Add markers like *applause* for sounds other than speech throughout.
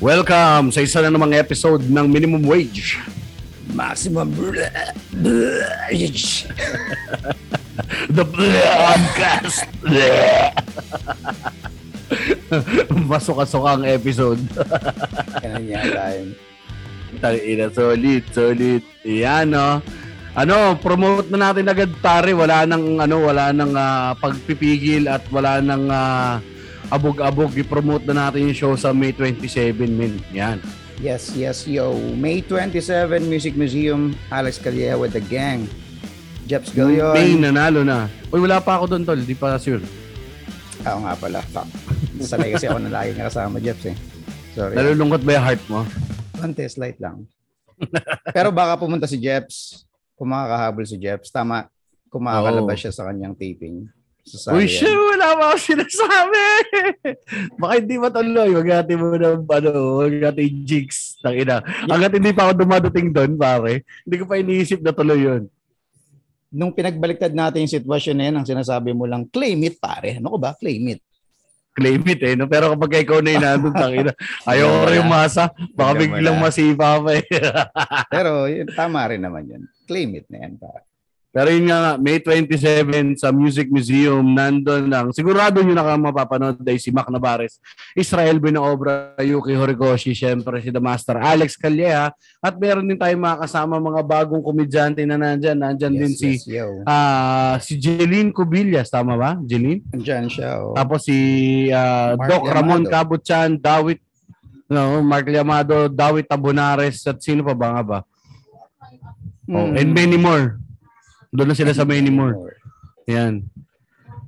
Welcome sa isa na namang episode ng Minimum Wage. Maximum *laughs* The Podcast. *laughs* Masok-asok ang episode. Ganun yata yun. Tangina, solid, solid. Yan, no? Ano, promote na natin agad pare. Wala nang ano, wala nang ah, pagpipigil at wala nang ah, abog-abog. I-promote na natin yung show sa May 27, min. Yan. Yes, yes, yo. May 27, Music Museum, Alex Calleja with the gang. Jeps May Galion. nanalo na. Uy, wala pa ako doon, tol. Di pa sure. Oo nga pala. Fuck. Sanay kasi ako na lagi kasama, Jeps eh. Sorry. Nalulungkot ba yung heart mo? Konti, slight lang. Pero baka pumunta si Jeps. Kung makakahabol si Jeps. Tama. Kung makakalabas Oo. siya sa kanyang taping. Sa Uy, Sarian. shit, wala pa ako sinasabi. *laughs* Baka hindi matuloy. Wag natin mo na, ano, wag natin yung jigs. Tangina. Hanggat hindi pa ako dumadating doon, pare. Hindi ko pa iniisip na tuloy yun. Nung pinagbaliktad natin yung sitwasyon na yan, ang sinasabi mo lang, claim it pare. Ano ko ba? Claim it. Claim it eh. No? Pero kapag ikaw na yung nandun, tangina. *laughs* Ayaw ko rin masa. Baka Biglang masipa pa eh. *laughs* Pero yun, tama rin naman yun. Claim it na yan pare. Pero yun nga, May 27 sa Music Museum, nandun lang. Sigurado nyo na ka mapapanood dahil si Mac Navarez, Israel Binaobra, Yuki Horikoshi, syempre si The Master Alex Calleja, at meron din tayong mga kasama mga bagong komedyante na nandyan. Nandyan din si yes, yo. ah si Jeline Cubillas, tama ba? Jeline? Andyan siya. Oh. Tapos si Mark Doc Ramon Llamado. Cabuchan, Dawit, no, Mark Llamado, Dawit Tabonares, at sino pa ba nga ba? Oh, Hmm. and many more. Doon na sila sa many more. Yan.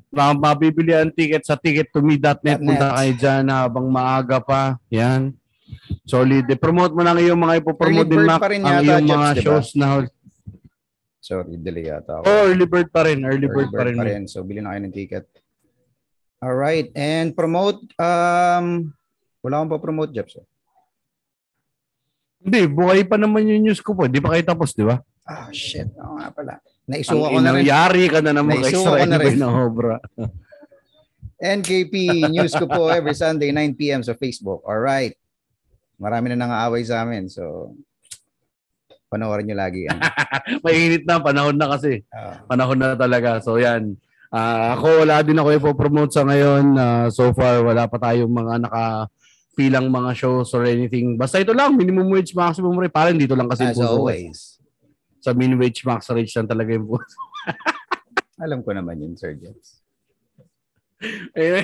Baka mabibili ang ticket sa ticket2me.net. .net. Punta kayo dyan habang maaga pa. Yan. Solid. Eh, promote mo lang yung mga ipopromote Early din, bird Mac. pa rin ang yata, iyong mga di ba? shows na Sorry, delay yata ako. Oh, early bird pa rin. Early, bird, pa rin. man. So, bilhin na kayo ng ticket. All right. And promote, um, wala akong pa-promote, Jeps. eh. Hindi, buhay pa naman yung news ko po. Di pa kayo tapos, di ba? Ah, shit. Oo nga pala. Ang Naisuka ko na rin. yari ka na Naisuka ko Israel na rin. Binobra. NKP News ko po every Sunday, 9 p.m. sa Facebook. All right. Marami na nang-aaway sa amin. So, panoorin nyo lagi. Yan. *laughs* Mainit na, panahon na kasi. Ah, panahon na talaga. So yan. Ah, ako wala din ako ipopromote sa ngayon. Ah, so far wala pa tayong mga nakapilang mga shows or anything. Basta ito lang, minimum wage, maximum rate. Parang dito lang kasi as eh. always. Sa minimum wage, max rate lang talaga yung puso. *laughs* Alam ko naman yun, Sir Jeps. eh,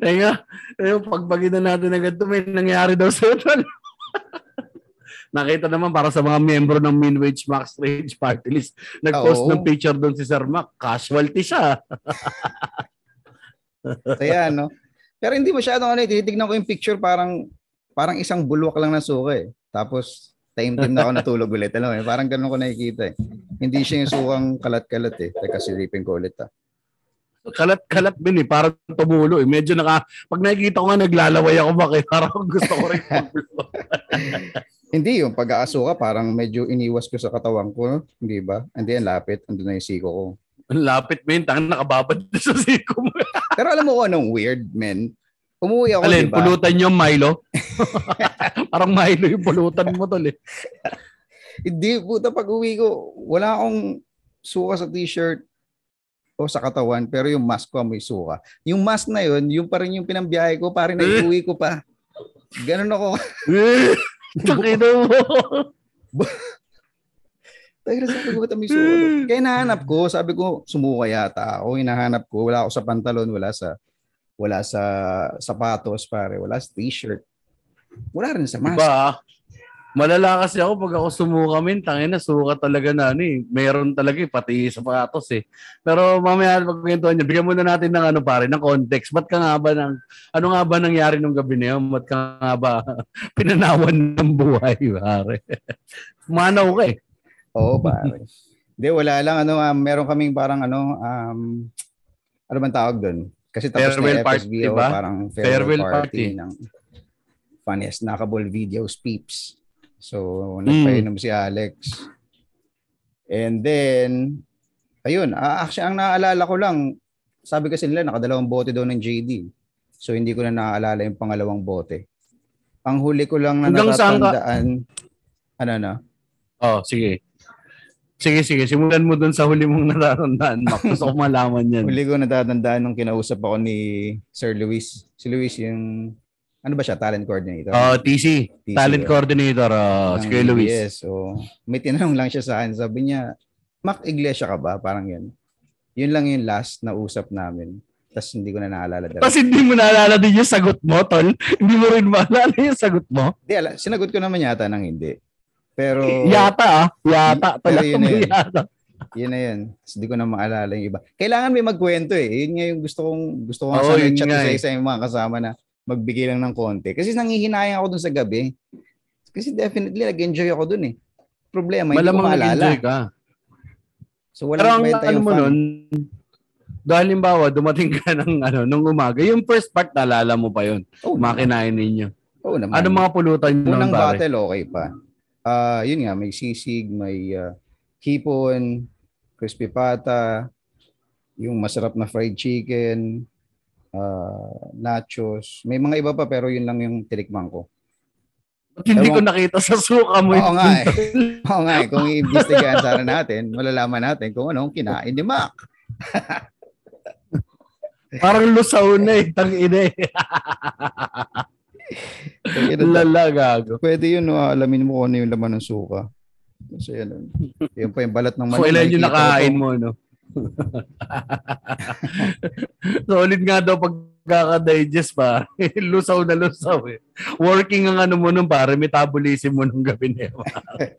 eh nga, eh, pagbagitan natin ng ganito, may nangyari daw sa ito. *laughs* Nakita naman para sa mga membro ng min wage max range party list. Nag-post Oo. ng picture doon si Sir Mac. Casualty siya. *laughs* So, yan, no? Pero hindi masyadong ano, eh, tinitignan ko yung picture parang parang isang bulwak lang na suka eh. Tapos taimtim na ako natulog ulit. Alam mo, eh, parang ganun ko nakikita eh. Hindi siya yung sukang kalat-kalat eh. Teka, silipin ko ulit ah. kalat-kalat din eh, parang tumulo eh. Medyo naka, pag nakikita ko nga naglalaway ako bakit, parang gusto ko rin tumulo. *laughs* Hindi, yung pag-aasuka parang medyo iniwas ko sa katawan ko. no? Hindi ba? Hindi, ang lapit. Andun na yung siko ko. Ang lapit yun, tangan nakababad sa siko mo. Pero alam mo kung anong weird, men? Umuwi ako, Alin, di ba? pulutan yung Milo? *laughs* parang Milo yung pulutan mo tol eh. *laughs* Hindi, puta, pag uwi ko, wala akong suka sa t-shirt o sa katawan, pero yung mask ko may suka. Yung mask na yun, yung pa rin yung pinambiyahe ko, parang Eh. naiuwi ko pa. Ganun ako. Takino mo. Tayo sabi ko, ba't may suka? doon? Kaya hinahanap ko, sabi ko, sumuka yata ako. Hinahanap ko, wala ako sa pantalon, wala sa wala sa sapatos, pare. Wala sa t-shirt. Wala rin sa mask. Diba? Malala kasi ako pag ako sumuka min, tangin na suka talaga na ano eh. Meron talaga eh, pati sa patos eh. Pero mamaya pagkwentuhan niya, bigyan muna natin ng ano pare, ng context. Ba't ka nga ba ng, ano nga ba nangyari nung gabi na yun? Ba't ka nga ba *laughs* pinanawan ng buhay pare? *laughs* Manaw ka eh. Oo, pare. *laughs* Hindi, wala lang. Ano, um, meron kaming parang ano, um, ano bang tawag doon? Kasi tapos Farewell na party, FSBO, diba? parang farewell, Farewell party, party. ng funniest nakable videos peeps. So, Hmm. nagpainom si Alex. And then, ayun, ah, actually, ang naalala ko lang, sabi kasi nila nakadalawang bote daw ng JD. So hindi ko na naaalala yung pangalawang bote. Ang huli ko lang na Hanggang saan ka- natatandaan, ano na, Oh, sige. Sige, sige. Simulan mo dun sa huli mong natatandaan, Mac. Gusto ko malaman yan. huli ko natatandaan nung kinausap ako ni Sir Luis. Si Luis yung, ano ba siya, talent coordinator? Oh, TC. TC, Talent oh. coordinator. Ng si Kuya Luis. ABS. So, may tinanong lang siya sa akin. Sabi niya, Mac, iglesia ka ba? Parang yan. Yun lang yung last na usap namin. Tapos hindi ko na naalala. Tapos hindi mo naalala din yung sagot mo, tol. Hindi mo rin maalala yung sagot mo. Di, ala, sinagot ko naman yata ng hindi. Pero, Yata ah. Yata. Talaga yun na yun. yata. yun na yun. Hindi ko na maalala yung iba. Kailangan may magkwento eh. Yun nga yung gusto kong, gusto kong Oo, sana chat sa eh. isa yung mga kasama na magbigay lang ng konti. Kasi nangihinayang ako dun sa gabi. Kasi definitely nag-enjoy ako dun eh. Problema, hindi ko Malamang maalala. ka. So Pero ang ano mo nun, dahil halimbawa, dumating ka ng ano, nung umaga, yung first part, naalala mo pa yun. Oh, Makinain ninyo. Oo naman. Ano mga pulutan nyo Unang battle, okay pa. Ah, yun nga, may sisig, may ah, hipon, crispy pata, yung masarap na fried chicken, ah, nachos. May mga iba pa pero yun lang yung tinikman ko. Ba't hindi ko Ewan- nakita sa suka mo. Oo nga eh. *laughs* Oo nga eh. Kung i-investigahan sana natin, malalaman natin kung anong kinain ni Mac. *laughs* Parang lusaw na eh. Tang ina eh. *laughs* Lala, gago. Pwede yun, no, alamin mo kung ano yung laman ng suka. Kasi yan, yun pa yung balat ng Kung ilan yung nakain mo, no? Solid nga daw pagkaka-digest pa. *laughs* lusaw na lusaw eh. Working ang ano mo nung pare, metabolism mo nung gabi na yun.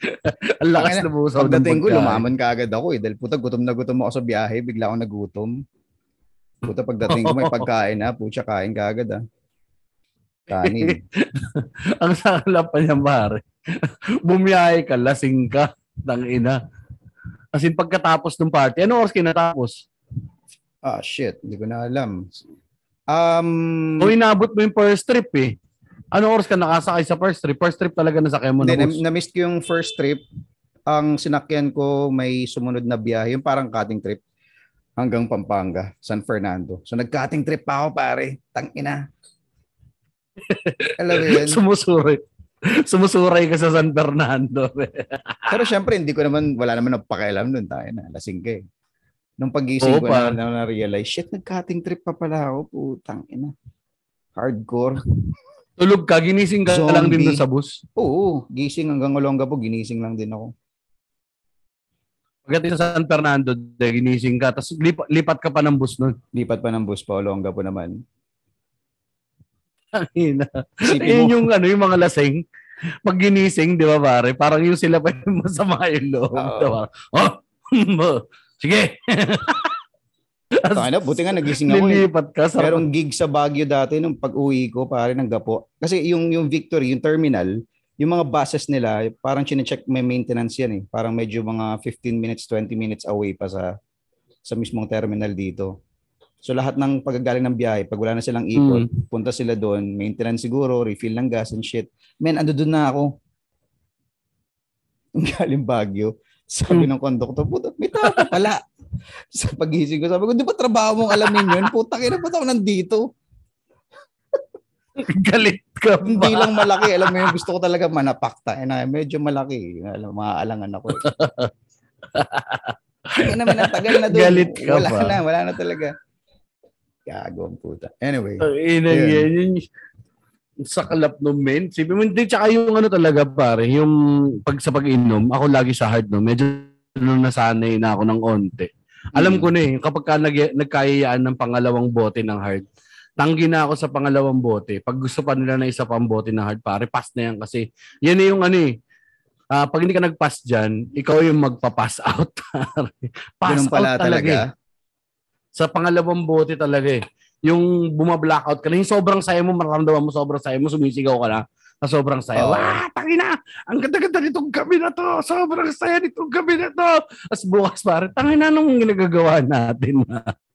*laughs* Ang lakas na busaw ng Pagdating ko, pagkain. lumaman ka agad ako eh. Dahil puta, gutom na gutom ako sa biyahe. Bigla akong nagutom. Puta, pagdating ko may *laughs* pagkain na. Pucha, kain ka agad ah. Kanin. *laughs* Ang sakalap pa niya, pare. *laughs* Bumiyahe ka, lasing ka. Tang ina. As in, pagkatapos ng party, ano oras kinatapos? ah, shit. Hindi ko na alam. Um, O inabot mo yung first trip eh. Ano oras ka nakasakay sa first trip? First trip talaga nasakay mo Hindi, na na, na-miss ko yung first trip. Ang sinakyan ko may sumunod na biyahe, yung parang cutting trip hanggang Pampanga, San Fernando. So nag-cutting trip pa ako pare. Tang ina. Alam mo yun? Sumusuray. Sumusuray ka sa San Fernando. *laughs* Pero syempre, hindi ko naman, wala naman napakialam nun. Tayo na, lasing ka eh. Nung pagising Oo, ko pa. na, na, na-realize, shit, nag-cutting trip pa pala ako. Putang ina. Hardcore. Tulog ka, ginising ka lang din Zombie. doon sa bus. Oo, gising hanggang Olonga po, ginising lang din ako. Pagdating sa San Fernando, de, ginising ka. Tapos lipat, lipat ka pa ng bus nun. Lipat pa ng bus pa, Olonga po naman. Ina. Isipin Yun mo, yung, ano, yung mga lasing. Pag ginising, di ba pare? Parang yung sila pa yung *laughs* masama yung loob. Oo. Diba? *laughs* Oh, sige. Tangina, buti nga nagising ako. eh. Lilipat ka. Sa... Merong gig sa Baguio dati nung pag-uwi ko, pare ng gapo. Kasi yung yung Victory, yung terminal, yung mga buses nila, parang chine-check may maintenance yan eh. Parang medyo mga 15 minutes, 20 minutes away pa sa sa mismong terminal dito. So lahat ng pagagaling ng biyahe, pag wala na silang ipon, punta sila doon, maintenance siguro, refill ng gas and shit. Men, ando doon na ako. Ang *laughs* galing Baguio. Sabi ng konduktor, puta, may tao pa pala. *laughs* sa pagising ko, sabi ko, di ba trabaho mong alamin yun? Puta, kaya ba't ako nandito? *laughs* Galit ka Hindi ba? lang malaki. Alam mo yun, gusto ko talaga manapakta. Eh, na, medyo malaki. Alam, maaalangan ako. Eh. Naman ang tagal na doon. Galit ka wala ba? na, wala na talaga. Gago ang puta. Anyway. Ina Ayun. yan. Yun, sa kalap no men. Sabi mo, hindi, tsaka yung ano talaga pare, yung pag sa pag-inom, ako lagi sa hard no, medyo nung nasanay na ako ng onte. Alam Mm. ko na eh, kapag ka nag, nagkayayaan ng pangalawang bote ng hard, tanggi na ako sa pangalawang bote. Pag gusto pa nila na isa pang bote ng hard, pare, pass na yan kasi. Yan na yung ano eh, ah, pag hindi ka nag-pass dyan, ikaw yung magpa-pass out. *laughs* pare. pass Ganun pala out talaga. eh. Sa pangalawang bote talaga eh. Yung buma-blackout ka na, yung sobrang saya mo, maramdaman mo sobrang saya mo, sumisigaw ka na, na sobrang saya. Oo. Wah, tangina! Ang ganda-ganda nitong gabi na to! Sobrang saya nitong gabi na to! Tapos bukas pare, tangina nung ginagagawa natin.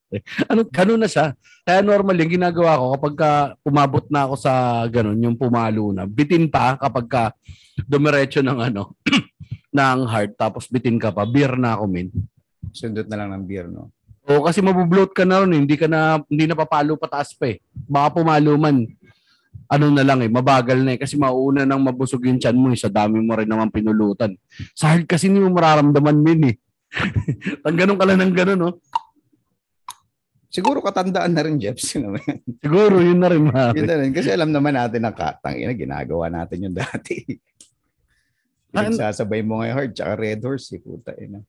*laughs* ano, ganun na siya. Kaya normal yung ginagawa ko kapag ka umabot na ako sa ganun, yung pumalo na. Bitin pa kapag ka dumiretso ng ano, *clears throat* ng heart, tapos bitin ka pa, beer na ako min. Sundot na lang ng beer, no? O kasi mabubloat ka na ron, eh. hindi ka na hindi na papalo pataas pa eh. Baka pumalo man. Ano na lang eh, mabagal na eh kasi mauuna nang mabusog yung tiyan mo eh, sa dami mo rin naman pinulutan. Sa hard kasi hindi mo mararamdaman min eh. *laughs* Ang ganun ka lang ng ganun, no? Siguro katandaan na rin, Jeff. Sino? *laughs* Siguro, yun na rin, Yun mare. na rin. Kasi alam naman natin na katang ina, ginagawa natin *laughs* yung dati. Ah, Sasabay mo ngayon hard, tsaka red horse, eh, puta ina.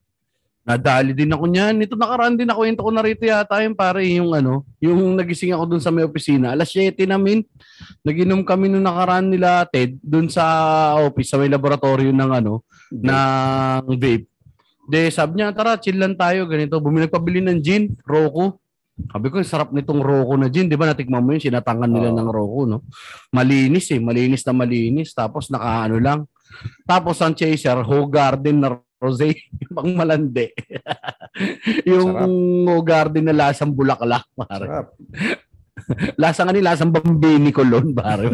Nadali din ako niyan. Ito nakaraan din ako, ko na rito yata yung pare, yung ano, yung nagising ako dun sa may opisina. Alas 7 namin, naginom kami nung nakaraan nila Ted dun sa office, sa may laboratorio ng ano, ng vape. De, sabi niya, tara, chill lang tayo, ganito. Bumili nagpabili ng gin, Roku. Sabi ko, sarap nitong Roku na gin. Di ba natikman mo yun? Sinatangan nila Oo. ng Roku, no? Malinis eh. Malinis na malinis. Tapos nakaano lang. Tapos ang chaser, Ho Garden na rosé. *laughs* Pang malandi. *laughs* yung Sarap. Garden na lasang bulaklak, pare. Sarap. *laughs* Lasang ano, lasang bambini kolon, pare.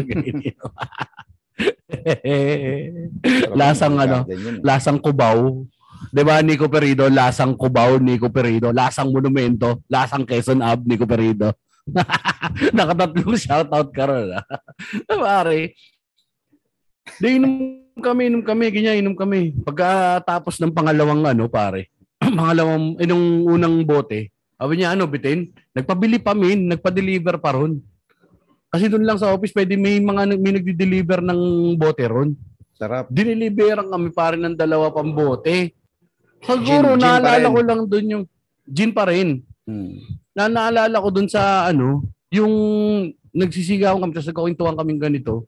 Lasang ano, yun, eh. lasang kubaw. 'Di ba Nico Perido, lasang kubaw Nico Perido, lasang monumento, lasang Quezon Ab Nico Perido. Nakatatlong shoutout ka ron. ah. Pare. Di kami, inom kami, ganyan, inom kami. Pagkatapos ng pangalawang ano, pare, *clears throat* pangalawang, inong unang bote, sabi niya, ano, bitin? Nagpabili pa min, nagpa-deliver pa ron. Kasi doon lang sa office, pwede may mga may nagdi-deliver ng bote ron Sarap. diniliberan kami pare ng dalawa pang bote. Siguro Gin- naalala ko lang doon yung gin pa rin. Hmm. Na naalala ko doon sa ano, yung nagsisigaw kami tapos nagkakwentuhan kaming ganito.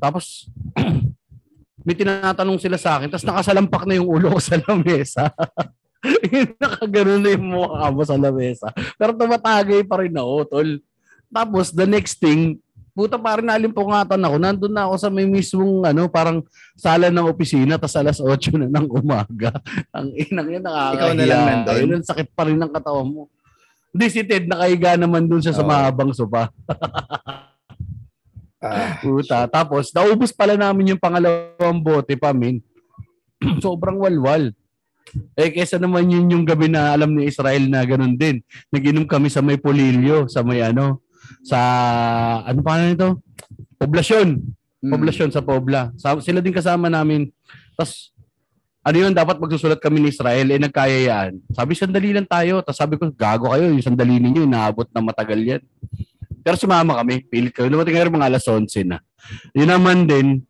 Tapos *clears throat* may tinatanong sila sa akin tapos nakasalampak na yung ulo ko sa lamesa. *laughs* Nakaganon na yung mukha mo sa lamesa. Pero tumatagay pa rin ako, tol. Tapos the next thing, puta parang nalimpungatan ako. Nandun na ako sa may mismong ano, parang sala ng opisina tas alas 8 na ng umaga. *laughs* Ang inang yun nakakahiya. Ikaw na lang nandun? Ayun, ang sakit pa rin ng katawan mo. Hindi si Ted nakahiga naman dun siya sa Oo. mahabang sopa. *laughs* Ah, *laughs* Puta. Tapos naubos pala namin yung pangalawang bote pa min. *clears throat* Sobrang walwal. Eh kesa naman yun yung gabi na alam ni Israel na ganun din. Naginom kami sa may Polilio, sa may ano, sa ano pa nito? Poblasyon. hmm. Poblasyon sa Pobla. Sa, sila din kasama namin. Tapos ano yun, dapat magsusulat kami ni Israel, eh nagkayayaan. Sabi, sandali lang tayo. Tapos sabi ko, gago kayo, yung sandali ninyo, inaabot na matagal yan. Pero sumama kami, pilit kami. Lumating ngayon mga alas 11 na. Yun naman din,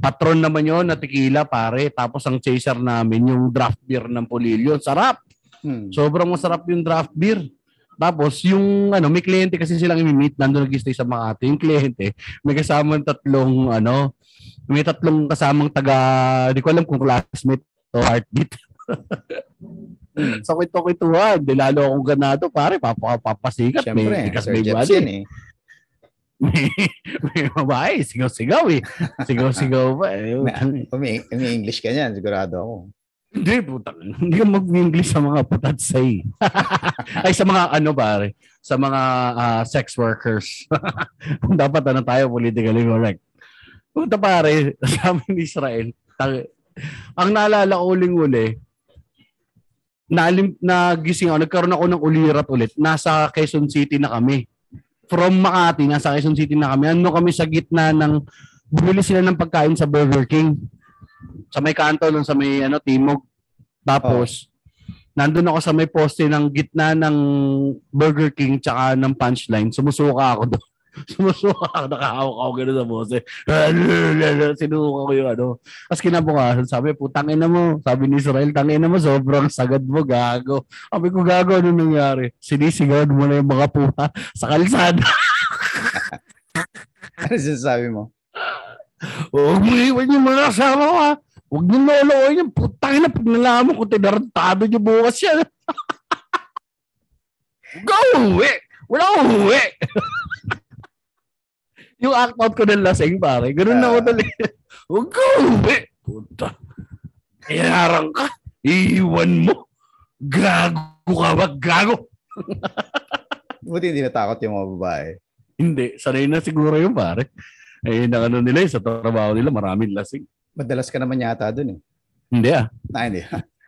patron naman yun na tequila, pare. Tapos ang chaser namin, yung draft beer ng Polilio. Sarap! Hmm. Sobrang masarap yung draft beer. Tapos yung ano, may kliyente kasi silang imi-meet nandoon nag-stay sa Makati. Yung kliyente, may kasamang tatlong ano, may tatlong kasamang taga, di ko alam kung classmate o heartbeat. *laughs* sa kwento-kwentuhan, di lalo akong ganado, pare, papa, papasikat. Siyempre, may, kasi Sir may Jeps yan eh. May, *laughs* may babae, sigaw-sigaw eh. Sigaw-sigaw pa eh. *laughs* May, may English ka niyan, sigurado ako. Hindi, putang. Hindi ka mag-English sa mga putatsay. *laughs* Ay, sa mga ano pare, sa mga ah, sex workers. Dapat ano tayo, politically correct. Puta pare, sabi ni Israel, tang- ang naalala ko uling-uli, nalim, nagising ako, nagkaroon ako ng ulirat ulit. Nasa Quezon City na kami. From Makati, nasa Quezon City na kami. Ano kami sa gitna ng, bumili sila ng pagkain sa Burger King. Sa may kanto, nun sa may ano, Timog. Tapos, nandun ako sa may poste ng gitna ng Burger King tsaka ng punchline. Sumusuka ako doon. Sumusuka ako, nakahawak ako gano'n sa bose. *laughs* Sinuka ko yung ano. Tapos kinabukasan, sabi, putang ina mo. Sabi ni Israel, tangin na mo, sobrang sagad mo, gago. Sabi ko, gago, ano nangyari? Sinisigaw mo na yung mga puta sa kalsada. *laughs* Ano sinasabi mo? Huwag mo iwan yung mga kasama ko, ha? Huwag niyo lolokohin yung putang ina. Pag nalaman ko, tinarantado niyo bukas yan. *laughs* Go uwi! Wala akong uwi! Yung act out ko ng lasing, pare. Ganun na ako Ah. dali. *laughs* Huwag ka uwi! Puta. Iharang ka. Iiwan mo. Gago ka ba? Gago! *laughs* Buti hindi natakot yung mga babae. Hindi. Sanay na siguro yung pare. Eh, na ano nila, eh, sa trabaho nila, maraming lasing. Madalas ka naman yata dun eh. Hindi ah. Na, hindi.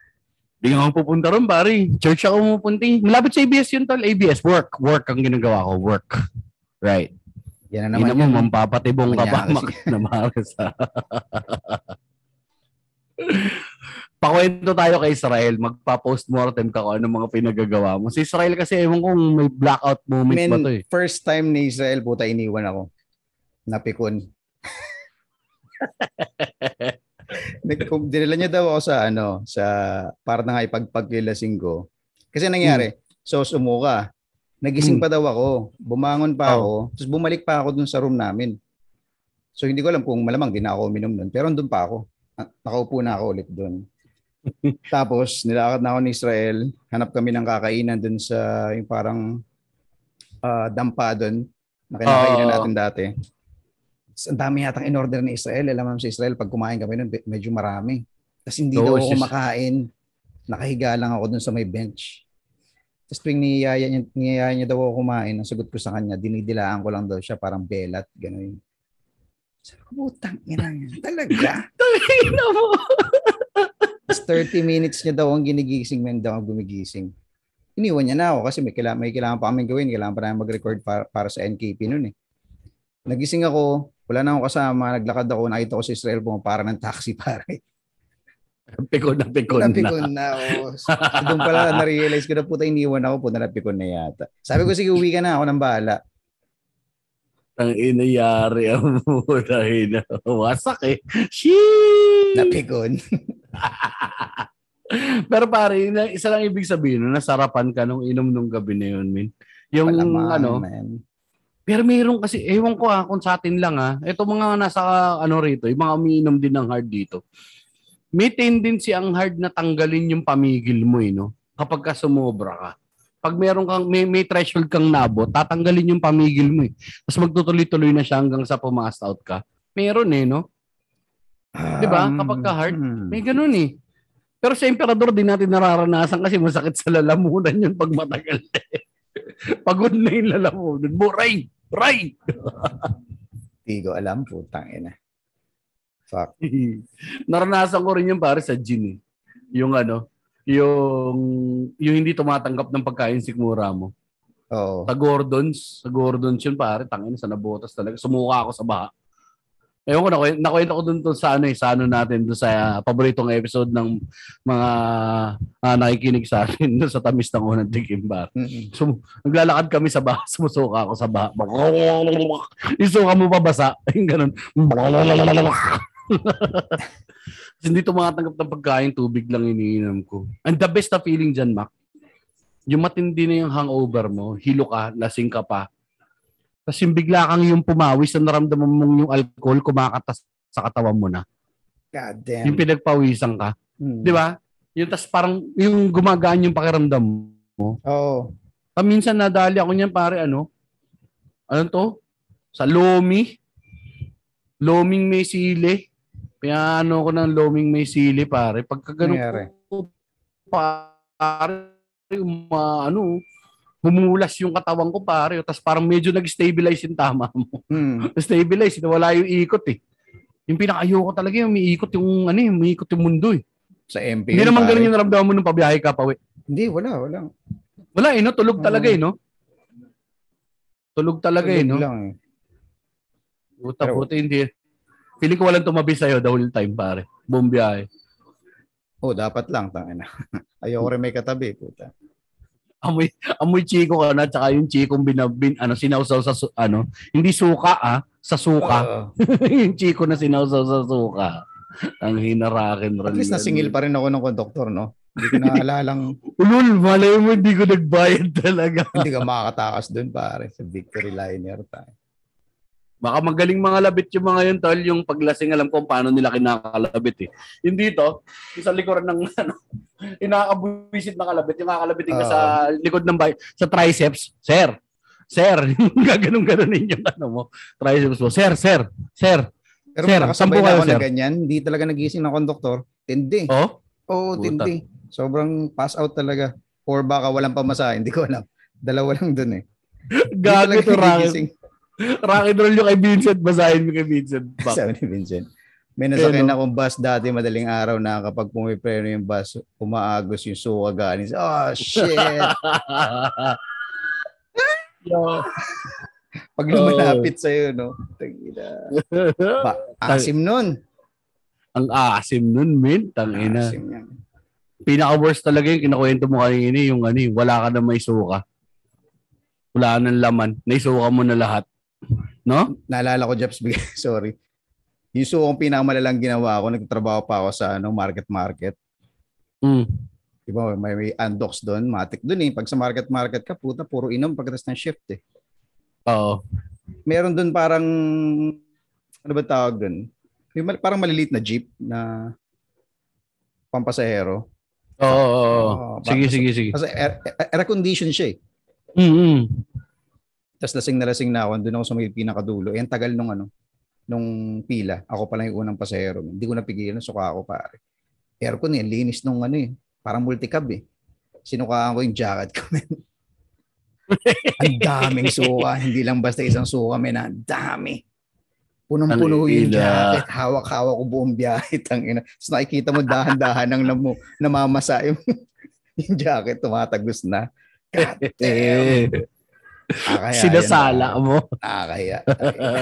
*laughs* Di nga ako pupunta ron, pare. Church ako pupunta. eh. Malapit sa ABS yun, tol. ABS, work. Work ang ginagawa ko. Work. Right. Yan na naman mo, yun. mampapatibong ka pa. Manyakas Mak- na maras, ha? *laughs* Pakwento tayo kay Israel. Magpa-postmortem ka kung ano mga pinagagawa mo. Si Israel kasi, ewan kong may blackout moment Men, ba to eh. first time ni Israel, puta, iniwan ako. Napikon. *laughs* Dinala niya daw ako sa ano, sa para na nga ipagpagkilasing ko. Kasi nangyari, so sumuka. Nagising Hmm. pa daw ako. Bumangon pa Oh. ako. Tapos bumalik pa ako dun sa room namin. So hindi ko alam kung malamang di na ako uminom nun. Pero andun pa ako. Nakaupo na ako ulit dun. *laughs* Tapos nilakad na ako ni Israel. Hanap kami ng kakainan dun sa yung parang ah, dampa dun na kinakainan Oo. natin dati. Ang dami yatang in-order ni Israel. Alam mo si Israel, pag kumain kami nun, medyo marami. Tapos hindi Oo, daw ako sis- kumakain. Nakahiga lang ako dun sa may bench. Tapos tuwing niyaya niya, niyaya niya daw ako kumain, ang sagot ko sa kanya, dinidilaan ko lang daw siya, parang belat, gano'n. Sabi ko, putang ina yan. Talaga? *laughs* Ina mo. Tapos 30 minutes niya daw ang ginigising, men daw ang gumigising. Iniwan niya na ako kasi may kailangan, may kailangan pa kami gawin. Kailangan pa namin mag-record para, para sa NKP noon eh. Nagising ako, wala na akong kasama, naglakad ako, nakita ko si Israel pumapara ng taxi pare. Pikon na pikon na. Napikon na. So, doon pala na-realize ko na puta iniwan ako po na napikon na yata. Sabi ko sige uwi ka na ako ng bahala. Ang inayari ang muna ina. Wasak eh. Sheesh! Napikon. *laughs* Pero pare, na- isa lang ibig sabihin, nasarapan ka nung inom nung gabi na yun, min. Yung Malamang, ano, man. pero mayroon kasi, ewan ko ah, kung sa atin lang ah, ito mga nasa ano rito, yung mga umiinom din ng hard dito. May tendency ang hard na tanggalin yung pamigil mo eh, no? Kapag ka sumobra ka. Pag meron kang, may, may threshold kang nabot, tatanggalin yung pamigil mo eh. Tapos magtutuloy-tuloy na siya hanggang sa pumas out ka. Meron eh, no? Di ba? Um, Kapag ka hard, hmm. May ganun eh. Pero sa emperador, di natin nararanasan kasi masakit sa lalamunan yun pag matagal. *laughs* Pagod na yung lalamunan mo. Ray! Ray! Di ko alam, putang ina. Fuck. *laughs* Naranasan ko rin yung pare sa gin eh. Yung ano, yung yung hindi tumatanggap ng pagkain sikmura mo. Oo. Sa Gordons, sa Gordons yun pare, tangin sa nabotas talaga. Sumuka ako sa baha. Ewan ko, nakwento, nakwento ko dun to sa ano eh, sa ano natin, dun sa ah, paboritong episode ng mga ah, nakikinig sa atin dun sa tamis ng unang tikimbar. Mm-mm. So, naglalakad kami sa baha, *laughs* sumusuka ako sa baha. Yung suka mo pabasa. Yung ganun. Hindi tumatanggap ng pagkain, tubig lang iniinom ko. And the best na feeling dyan, Mac, yung matindi na yung hangover mo, hilo ka, lasing ka pa. Tapos yung bigla kang yung pumawis na naramdaman mong yung alcohol kumakatas sa katawan mo na. God damn. Yung pinagpawisan ka. Hmm. Di ba? Yung tas parang yung gumagaan yung pakiramdam mo. Oo. Pa minsan nadali ako niyan pare ano? Ano to? Sa Lomi. Loming may sili. Kaya ano ko ng Loming may sili pare. Pagka ganun Nangyari? ko, pare, ma, ano, humulas yung katawan ko pare. Tapos parang medyo nag-stabilize yung tama mo. Hmm. *laughs* Stabilize, wala yung ikot eh. Yung pinakayoko talaga yung umiikot yung ano, yung umiikot yung mundo eh. Sa MP. Hindi naman ganun yung naramdaman mo nung pabiyahe ka pa. we. Hindi, wala, wala. Wala eh, no? Tulog talaga eh, no? Tulog talaga eh, Tulog no? lang eh. Puta, Pero- puta, hindi. Feeling ko walang tumabi sa'yo the whole time, pare. Buong biyahe. Oh, dapat lang, tangina. *laughs* Ayoko rin may katabi, puta. Amoy, amoy chiko ka na, tsaka yung chikong binabin, ano, sinawsaw sa, su- ano, hindi suka ah, sa suka. Oo. *laughs* yung chiko na sinawsaw sa suka. Ang hinarakin At least nasingil pa rin ako ng konduktor, no? Hindi ko naalalang *laughs* Ulul, malay mo, hindi ko nagbayad talaga. hindi ka makakatakas doon, pare, sa victory liner tayo. Baka magaling mga labit yung mga yun, tol, yung paglasing alam ko paano nila kinakalabit eh. Hindi to, yung sa likuran ng *laughs* ano, inakabuisit na kalabit, yung kakalabitin ka Oo. sa likod ng bike, sa triceps, sir, sir, *laughs* gaganong-ganonin yung ano mo, triceps mo, sir, sir, sir, Pero Sir, sampu kayo, sir. ganyan, hindi talaga nagising ng konduktor. Tindi. oh, Oo, Puta. tindi. Sobrang pass out talaga. Or baka walang pamasahe, hindi ko alam. Dalawa lang doon eh. Gago to, Rocky, nagising. Rocky Roll yung kay Vincent, basahin mo kay Vincent. Bak. Sabi ni Vincent. May nasakyan Eh, no? akong bus dati madaling araw na kapag pumipreno yung bus, umaagos yung suka galing. sa- Oh, shit! *laughs* Yo. Pag lumalapit sa'yo, no? Tangina. *laughs* Ba, asim nun. Ang asim nun, min. Tangina. Asim yan. Pinaka-worst talaga yung kinakwento mo kanina, yung ano, yung wala ka na may suka. Wala ka ng laman. Naisuka mo na lahat. No? Naalala ko, Jeps, *laughs* sorry. Yung sukong pinakamalalang ginawa ko, nagtatrabaho pa ako sa ano, market-market. Mm. Di ba, may, may andox doon, matik doon eh. Pag sa market-market ka, puta, puro inom pagkatapos ng shift eh. Oo. Meron doon parang, ano ba tawag doon? Yung parang maliliit na jeep na pampasahero. Oo, oo, oo. Oo, Sige, sige, sige. Kasi air, air condition siya eh. Mm-hmm. Tapos lasing na lasing na ako, doon ako sa may pinakadulo. Eh, ang tagal nung ano, nung pila. Ako pa lang yung unang pasahero. Hindi ko napigilan, suka ako pare. Aircon eh, linis nung ano eh. Parang multicab eh. Sinukaan ko yung jacket ko. *laughs* ang daming suka. Hindi lang basta isang suka, men. Ang dami. Punong-puno Ang yung jacket. Hawak-hawak ko buong biyahe. *laughs* Tangina. Tapos nakikita mo dahan-dahan nang namu, namamasa yung, *laughs* yung jacket. Tumatagos na. God damn. Nakakaya sinasala yun. mo. Nakakaya.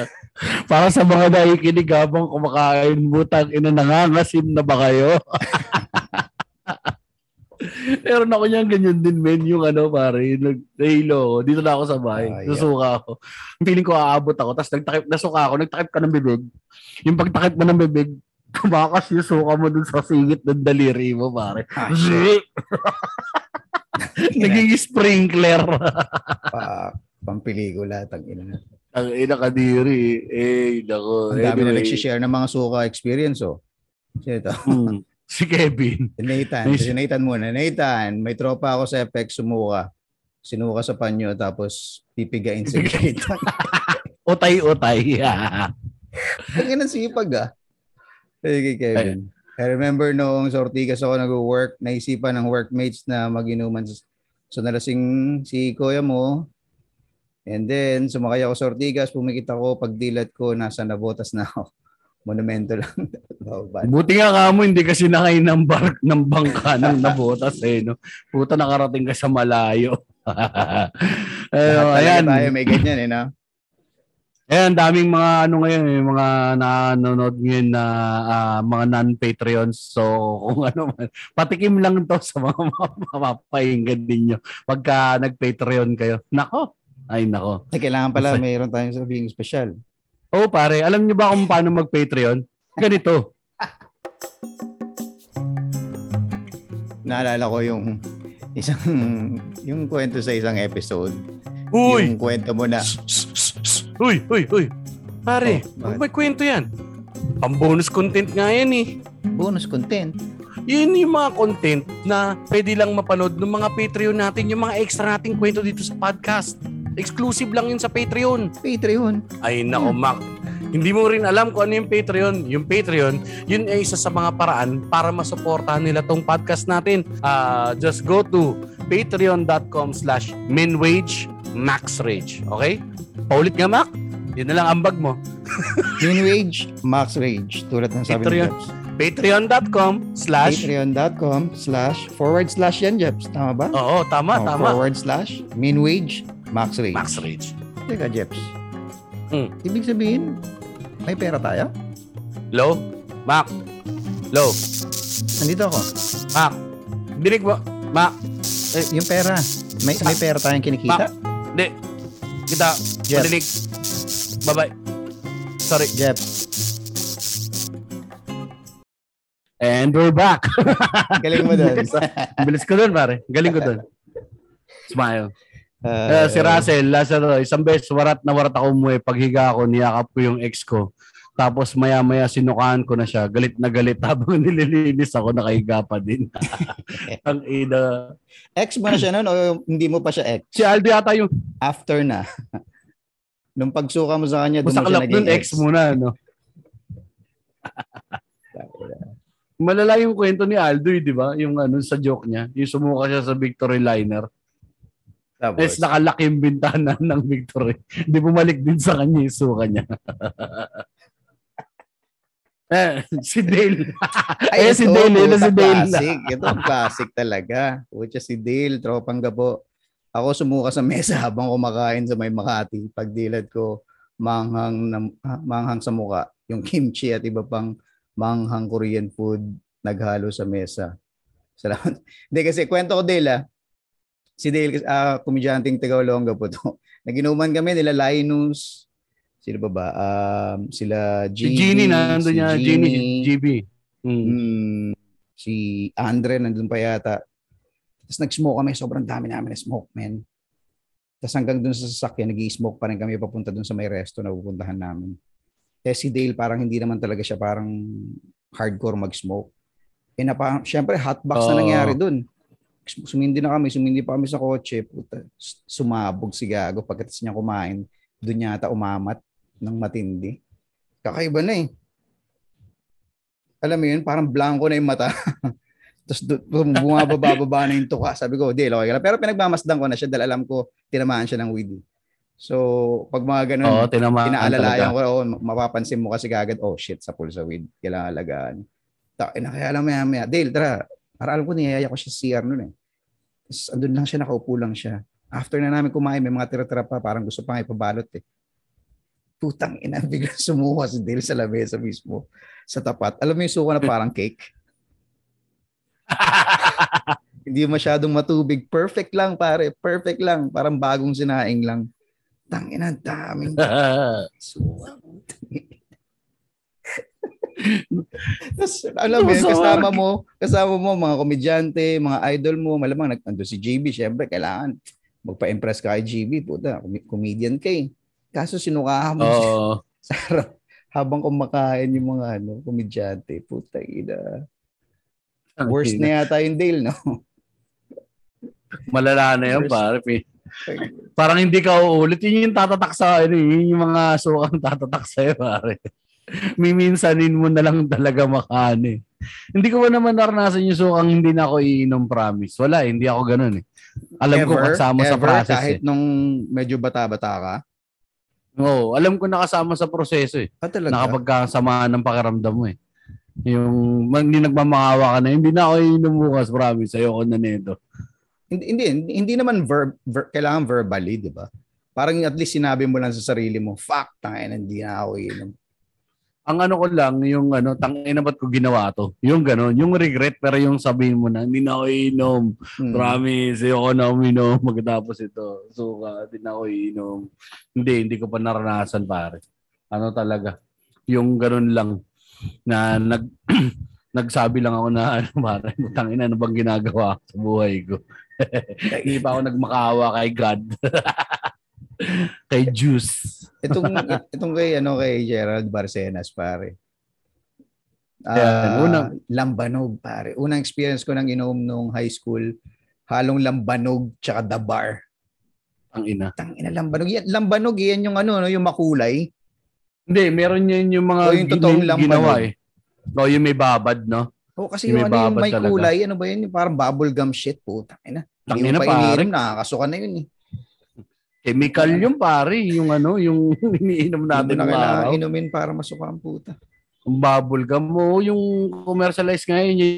*laughs* Para sa mga nakikinig habang kumakain butang ina nangangasim na ba kayo? *laughs* Meron ako niyan ganyan din men yung ano pare, nag nahilo ako. Dito na ako sa bahay. Ah, yeah. Nasuka ako. *laughs* Feeling ko aabot ako tapos nagtakip nasuka ako, nagtakip ka ng bibig. Yung pagtakip mo ng bibig, tumakas yung suka mo dun sa singit ng daliri mo pare. Ah. *laughs* Naging sprinkler. *laughs* pa, pampelikula, tang ina na. Ang ina kadiri. Eh, nako. Ang dami na Anyway. nagsishare ng mga suka experience, oh. Sino ito? Hmm. Si Kevin. Si Nathan. Si Nathan muna. Nathan, may tropa ako sa FX sumuka. Sinuka sa panyo tapos pipigain sa gate. *laughs* Utay-utay. Ang ina sipag ah. Sige, Kevin. I remember noong sa Ortigas ako nag-work, naisipan ng workmates na mag-inuman. So nalasing si kuya mo. And then, sumakay ako sa Ortigas, pumikit ako, pagdilat ko, nasa nabotas na ako. *laughs* Monumento lang. *laughs* Bababa. Buti nga ka mo, hindi kasi nakay ng bark ng bangka ng nabotas eh. No? Puta nakarating ka sa malayo. *laughs* talaga ayan. tayo may ganyan eh, no? Ayan, daming mga ano ngayon, eh, mga nanonood ngayon na ah, mga non-Patreons. So, kung ano man, patikim lang to sa mga *laughs* mapapahingan ninyo pagka nag-Patreon kayo. Nako. Ay, nako. Ay, kailangan pala Masay- mayroon tayong sabihin special. Oh, pare, alam niyo ba kung paano mag-Patreon? Ganito. Naalala ko yung isang yung kwento sa isang episode. Uy! Yung kwento mo na Uy, uy, uy. Pare, Oh, may kwento yan. Pang bonus content nga yan eh. bonus content. Yun yung mga content na pwede lang mapanood ng mga Patreon natin, yung mga extra nating kwento dito sa podcast. Exclusive lang yun sa Patreon. Patreon. Ay nako, Mac. Hindi mo rin alam kung ano yung Patreon. Yung Patreon, yun ay isa sa mga paraan para masuportahan nila tong podcast natin. Ah, just go to patreon.com slash minwage maxrage. Okay? Paulit nga, Mac. Yun na lang ambag mo. *laughs* Min wage, max rage. Tulad ng sabi Patreon. ni. Patreon.com slash Patreon.com slash forward slash yan, Jeps. Tama ba? Oo, tama, Oh, tama. Forward slash min wage, max rage. Maxrage. Teka, Jeps. Hmm. Ibig sabihin, may pera tayo? Low? Mac? Low? Nandito ako. Mac? Dinig mo? Mac? Yung pera. May, may pera tayong kinikita? Hindi. Kita. Jeff. Madinig. Bye-bye. Sorry. Jeps. And we're back. *laughs* Galing mo doon. *laughs* Bilis ko dun, pare. Galing ko dun. *laughs* Smile. Uh, Eh, si Russell, Lazaro, isang beses warat na warat ako umuwi. Paghiga ko, niyakap ko yung ex ko. Tapos maya-maya sinukaan ko na siya. Galit na galit *laughs* habang nililinis ako, nakahiga pa din. *laughs* Ang ina. Ex mo na siya noon o hindi mo pa siya ex? Si Aldo yata yung After na. *laughs* Nung pagsuka mo sa kanya, doon mo siya naging nun ex muna, no? Malala yung kwento ni Aldo, eh, di ba? Yung ano sa joke niya, yung sumuka siya sa Victory Liner. Tapos, Tapos nakalaki yung bintana *laughs* ng Victory. Hindi bumalik din sa kanya yung suka niya. *laughs* Eh, si Dale. Ay, *laughs* Eh, si Dale, ito si Dale. Classic. Ito ang classic talaga. Pucha si Dale, tropang gabo. Ako sumuka sa mesa habang kumakain sa may Makati. Pagdilat ko, manghang, na, manghang sa muka. Yung kimchi at iba pang manghang Korean food naghalo sa mesa. Salamat. Hindi kasi kwento ko Dale ah. Si Dale, uh, komedyanteng taga Olonga po to. *laughs* Naginuman kami nila Linus, sino ba ba? Um, sila Si GB, Genie, nandun si niya. Genie, GB. Mm. Mm, si Andre nandun pa yata. Tapos nag-smoke kami. Sobrang dami namin na smoke, man. Tapos hanggang dun sa sasakyan, nag-smoke pa rin kami papunta dun sa may resto na pupuntahan namin. Kaya si Dale parang hindi naman talaga siya parang hardcore mag-smoke. Eh na parang, syempre hotbox na nangyari dun. Sumindi na kami, sumindi pa kami sa kotse. Puta, sumabog si Gago. Pagkatapos niya kumain, dun yata umamat ng matindi. Kakaiba na eh alam mo yun, parang blanco na yung mata. *laughs* Tapos bumababa-baba na yung tuka. Sabi ko, di, okay lang. Pero pinagmamasdan ko na siya dahil alam ko, tinamaan siya ng weed. So, pag mga ganun, Oo, tinamaan inaalalayan ko, oh, mapapansin mo kasi kagad, oh shit, sa pulsa weed. Kailangan alagaan. Ta, ina, kaya alam maya maya. Dale, tara. Para alam ko, niyaya ko siya sa CR nun eh. Tapos andun lang siya, nakaupo lang siya. After na namin kumain, may mga tira-tira pa, parang gusto pa nga ipabalot eh. Putang ina, *laughs* biglang sumuha si Dale sa lamesa mismo sa tapat. Alam mo yung suka na parang cake? *laughs* Hindi masyadong matubig. Perfect lang, pare. Perfect lang. Parang bagong sinaing lang. Tangina, daming *laughs* suka. Tapos, alam mo, yun, Masama. kasama mo, kasama mo, mga komedyante, mga idol mo, malamang, nag- nandun si JB, syempre, kailangan magpa-impress ka kay JB, puta, com- comedian ka eh. Kaso sinukahan mo Oo. *laughs* sa harap habang kumakain yung mga ano, komedyante. Puta ina. Worst na yata yung Dale, no? *laughs* Malala na yan, Worst. pare. Parang hindi ka uulit. Yun yung tatatak sa, ano, yun yung mga sukang tatatak sa'yo, pare. Miminsanin mo na lang talaga makaano eh. Hindi ko ba naman naranasan yung sukang hindi na ako iinom, promise. Wala, eh, hindi ako ganun eh. Alam ko kasama sa ever, process kahit eh. nung medyo bata-bata ka. Oo, alam ko nakasama sa proseso eh. Ah, talaga? Nakapagkasama ng pakiramdam mo eh. Yung hindi nagmamahawa ka na, hindi na ako iinom bukas, promise. Ayoko na nito. hindi, hindi, hindi, naman verb, ver, kailangan verbally, di ba? Parang at least sinabi mo lang sa sarili mo, fuck, tangin, hindi na ako inom. Ang ano ko lang, yung ano, tangina ba't ko ginawa to? Yung gano'n, yung regret, pero yung sabihin mo na, hindi na ako iinom. Hmm. Promise, ayoko na uminom *laughs* magkatapos ito. Suka, hindi na ako iinom. Hindi, hindi ko pa naranasan, pare. Ano talaga, yung gano'n lang, na nag, *clears throat* nagsabi lang ako na, *laughs* ano, pare, tangina, ano bang ginagawa sa buhay ko? *laughs* hindi pa ako nagmakaawa kay God. *laughs* kay Juice. itong itong kay ano kay Gerald Barcenas pare. Ah, Yan, unang- lambanog pare. Unang experience ko nang inom nung high school, halong lambanog tsaka the bar. Ang ina. Tang ina lambanog. Yan, lambanog yan yung ano no, yung makulay. Hindi, meron yun yung mga O yung totoong gin- lambanog. ginawa eh. O yung may babad, no? O kasi Yung yung, may ano yung may talaga. kulay, ano ba yun? Yung parang bubble gum shit po. Tangina. Hindi Tangina, pa iniinom, nakakasuka na yun eh. Chemical yung pare, yung ano, yung *laughs* iniinom natin na ng kailangan araw. inumin para masuka ang puta. Yung bubble gum mo, yung commercialize ngayon, yun,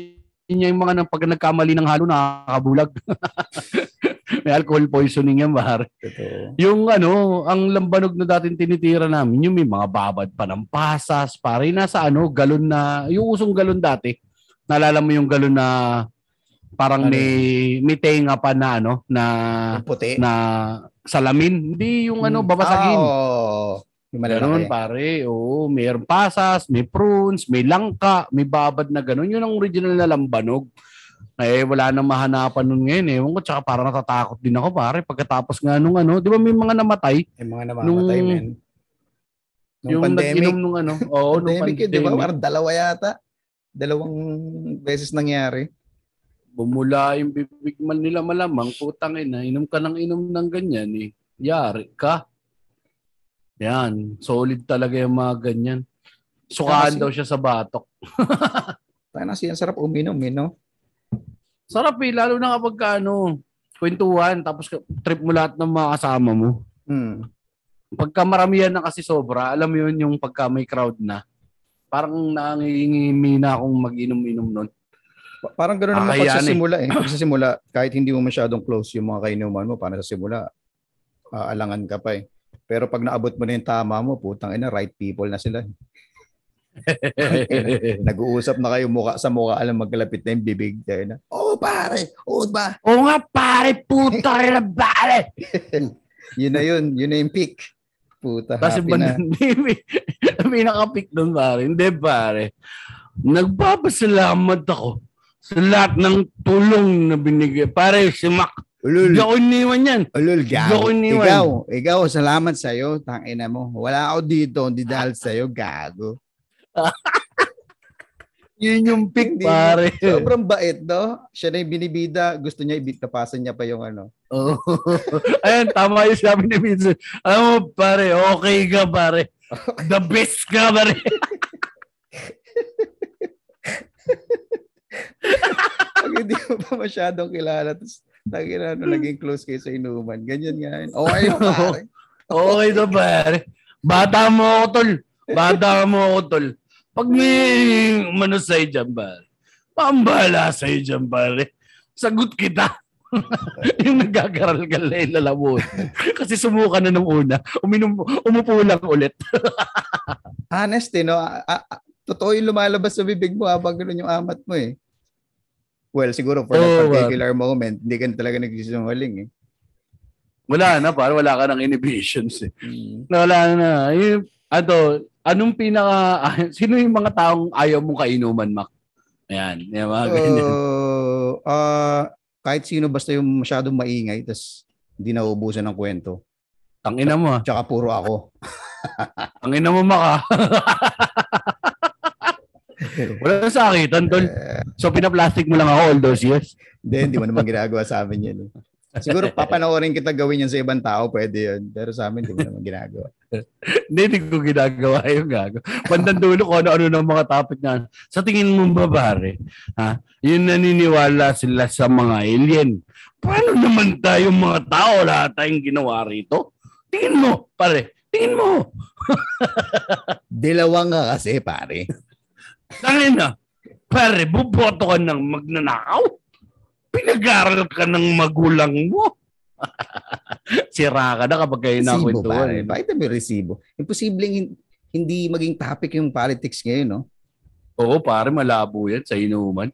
yun yung mga nang pag nagkamali ng halo, nakakabulag. *laughs* May alcohol poisoning yan, pare. Totoo. Yung ano, ang lambanog na dating tinitira namin, yung may mga babad pa ng pasas, pare, nasa ano, galon na, yung usong galon dati. Naalala mo yung galon na parang Ano may, may tenga pa na ano, na puti. na salamin. Hindi yung ano, Hmm. babasagin. Ah, oo. Yung Ganun malalaki. pare. Oo, mayroong pasas, may prunes, may langka, may babad na ganun. Yun ang original na lambanog. Eh, wala nang mahanapan nun ngayon. Ewan ko, tsaka parang natatakot din ako pare. Pagkatapos nga nung ano, di ba may mga namatay? Yung mga namamatay, Nung- men. Nung yung pandemic. nag-inom nung ano. Oo, nung pandemic yun, di ba? pandemic. Parang dalawa yata. Dalawang beses nangyari. Bumula yung bibig man nila malamang, putang ina, inom ka ng inom ng ganyan eh. Yari ka. Yan, solid talaga yung mga ganyan. Sukaan daw siya sa batok. *laughs* Tayo na siya, sarap uminom, eh, no? Sarap eh, lalo na kapag ka, ano, kwentuhan, tapos trip mo lahat ng mga kasama mo. Hmm. Pagka maramihan na kasi sobra, alam mo yun yung pagka may crowd na, Parang nangingimi na akong mag-inom-inom nun. Pa- Parang gano'n naman pag sa simula eh. Pag sa simula, kahit hindi mo masyadong close yung mga kainuman mo, parang sa simula, aalangan ka pa eh. Pero pag naabot mo na yung tama mo, putang ina, right people na sila. *laughs* Nag-uusap na kayo muka sa mukha, alam magkalapit na yung bibig. Tayo na, oh pare, oh ba? Oo nga, pare, puta rin na pare. *laughs* Yun na yun, yun na yung peak. Puta, Kasi happy na. *laughs* may nakapik doon, pare. Hindi, pare. Nagpapasalamat ako sa lahat ng tulong na binigay. Pare, si Mac, Ulul, hindi ako iniwan yan. ulul, Hindi gago. ako iniwan. Ikaw, ikaw, salamat sa'yo. Tangina mo. Wala ako dito, hindi dahil sa'yo, gago. *laughs* Yun yung pick, Hindi. pare. Sobrang bait, no? Siya na yung binibida. Gusto niya ibitapasan niya pa yung ano. Oo. *laughs* Ayan, tama yung sabi ni Vincent. Alam mo, pare, okay ka, pare. *laughs* The best ka, pare. Pag hindi mo pa masyadong kilala, tapos tangina, ano, naging close kayo sa inuman. Ganyan nga yun. Okay, *laughs* pare. Okay to, pare. Bata mo ako, tol. Bata mo ako, tol. Pag may umano sa'yo dyan, pare. Pambala sa'yo dyan, pare. Sagot kita. *laughs* yung nagkakaral-gal na yung lalabot. Kasi sumuka na nung una. Uminom, umupo lang ulit. *laughs* Honest, eh, no? A- a- a- totoo yung lumalabas sa bibig mo habang ganun yung amat mo, eh. Well, siguro for that Oo, particular moment, hindi ka na talaga nagsisinungaling, eh. Wala na, pare. Wala ka ng inhibitions eh. Mm. Wala na. Yung, ano, anong pinaka, *laughs* sino yung mga taong ayaw mong kainuman, Mac? Ayan, yung mga ganyan. Uh, *laughs* ah, kahit sino basta yung masyadong maingay, tapos hindi nauubusan ng kwento. Tangina mo, ah. Tsaka puro ako. Tangina mo, Mac, ah. *laughs* *laughs* Wala sa akin, tol. So, pinaplastic mo lang ako all those years. Hindi, hindi mo naman ginagawa sa amin yan. eh. Siguro papanoorin kita gawin yan sa ibang tao, pwede yun. Pero sa amin, hindi mo naman ginagawa. *laughs* Hindi, hindi ko ginagawa yung gago. Bandang dulo ko ano-ano ng mga topic na. Sa tingin mo ba, pare? Ha? Yun naniniwala sila sa mga alien. Paano naman tayo mga tao lahat tayong ginawa rito? Tingin mo, pare. Tingin mo. *laughs* Dilawang ka kasi, pare. Tangin na. Pare, buboto ka ng magnanakaw? Pinag-aral ka ng magulang mo? *laughs* Sira ka na kapag kayo Resibo, nakwentuhan. pare. Bakit may resibo? Imposibleng hin- hindi maging topic yung politics ngayon, no? Oo, pare, malabo yan sa inuman.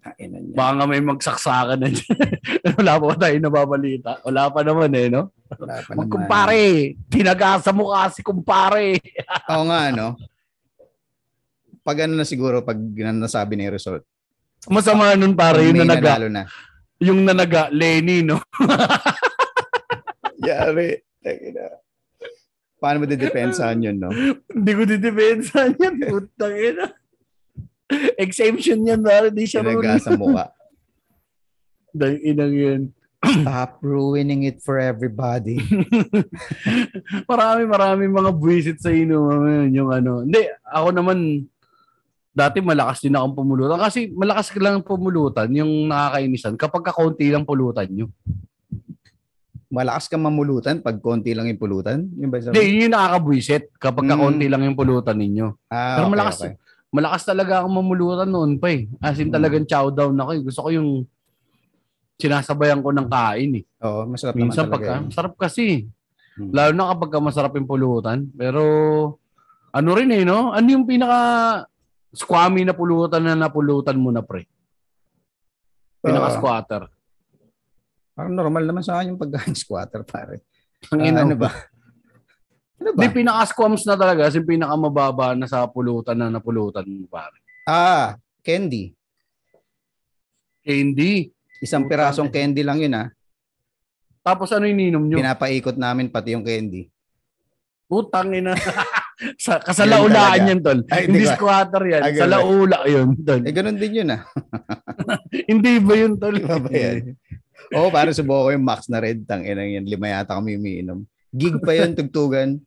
Kain niya. Baka nga may magsaksakan na dyan. *laughs* Wala pa ba tayo nababalita? Wala pa naman eh, no? Wala pa Mag naman. kumpare, tinagasa mo kasi kumpare. Oo nga, no? Pag ano na siguro, pag nasabi na yung result. Masama nun pare, Pag yung nanaga, na. yung nanaga, Lenny, no? *laughs* Yari. Paano mo didepensahan yun, no? Hindi ko didepensahan yan, putang ina. Exemption yan, pare, di siya marunong. sa mukha. *laughs* Dang inang yun. Stop ruining it for everybody. *laughs* marami, marami mga buwisit sa inuman yung ano. Hindi, ako naman, dati malakas din akong pumulutan. Kasi malakas lang pumulutan yung nakakainisan kapag kakunti lang pulutan nyo. Malakas ka mamulutan pag konti lang yung pulutan. Yung ba Hindi, yun yung nakakabuisit kapag Mm. kakunti lang yung pulutan ninyo. Ah, Pero okay, malakas, okay. malakas talaga akong mamulutan noon pa eh. As in Mm. talagang chow down ako eh. Gusto ko yung sinasabayan ko ng kain eh. Oo, masarap Minsan naman talaga. pagka, masarap kasi. Hmm. Lalo na kapag ka masarap yung pulutan. Pero ano rin eh, no? Ano yung pinaka squammy na pulutan na napulutan mo na pre? Pinaka Ah, squatter. parang normal naman sa akin yung pagkain *laughs* squatter, pare. Ang Ah, ina ano ba? Ano ba? Hindi, pinaka squams na talaga. Kasi pinaka mababa na sa pulutan na napulutan mo pare. Ah, candy. Eh, hindi. Isang pirasong candy lang yun, ah. Tapos ano ininom nyo? Pinapaikot namin pati yung candy. Putang ina. *laughs* sa, kasalaulaan yan, tol. Ay, hindi di ba? squatter yan. Ah, sa laula yun, tol. Eh, ganun din yun, ah. *laughs* hindi ba yun, tol? Iba ba yan? Oo, parang subukan ko yung max na red. Tang ina yan. Lima yata kami umiinom. Gig pa yun, tugtugan.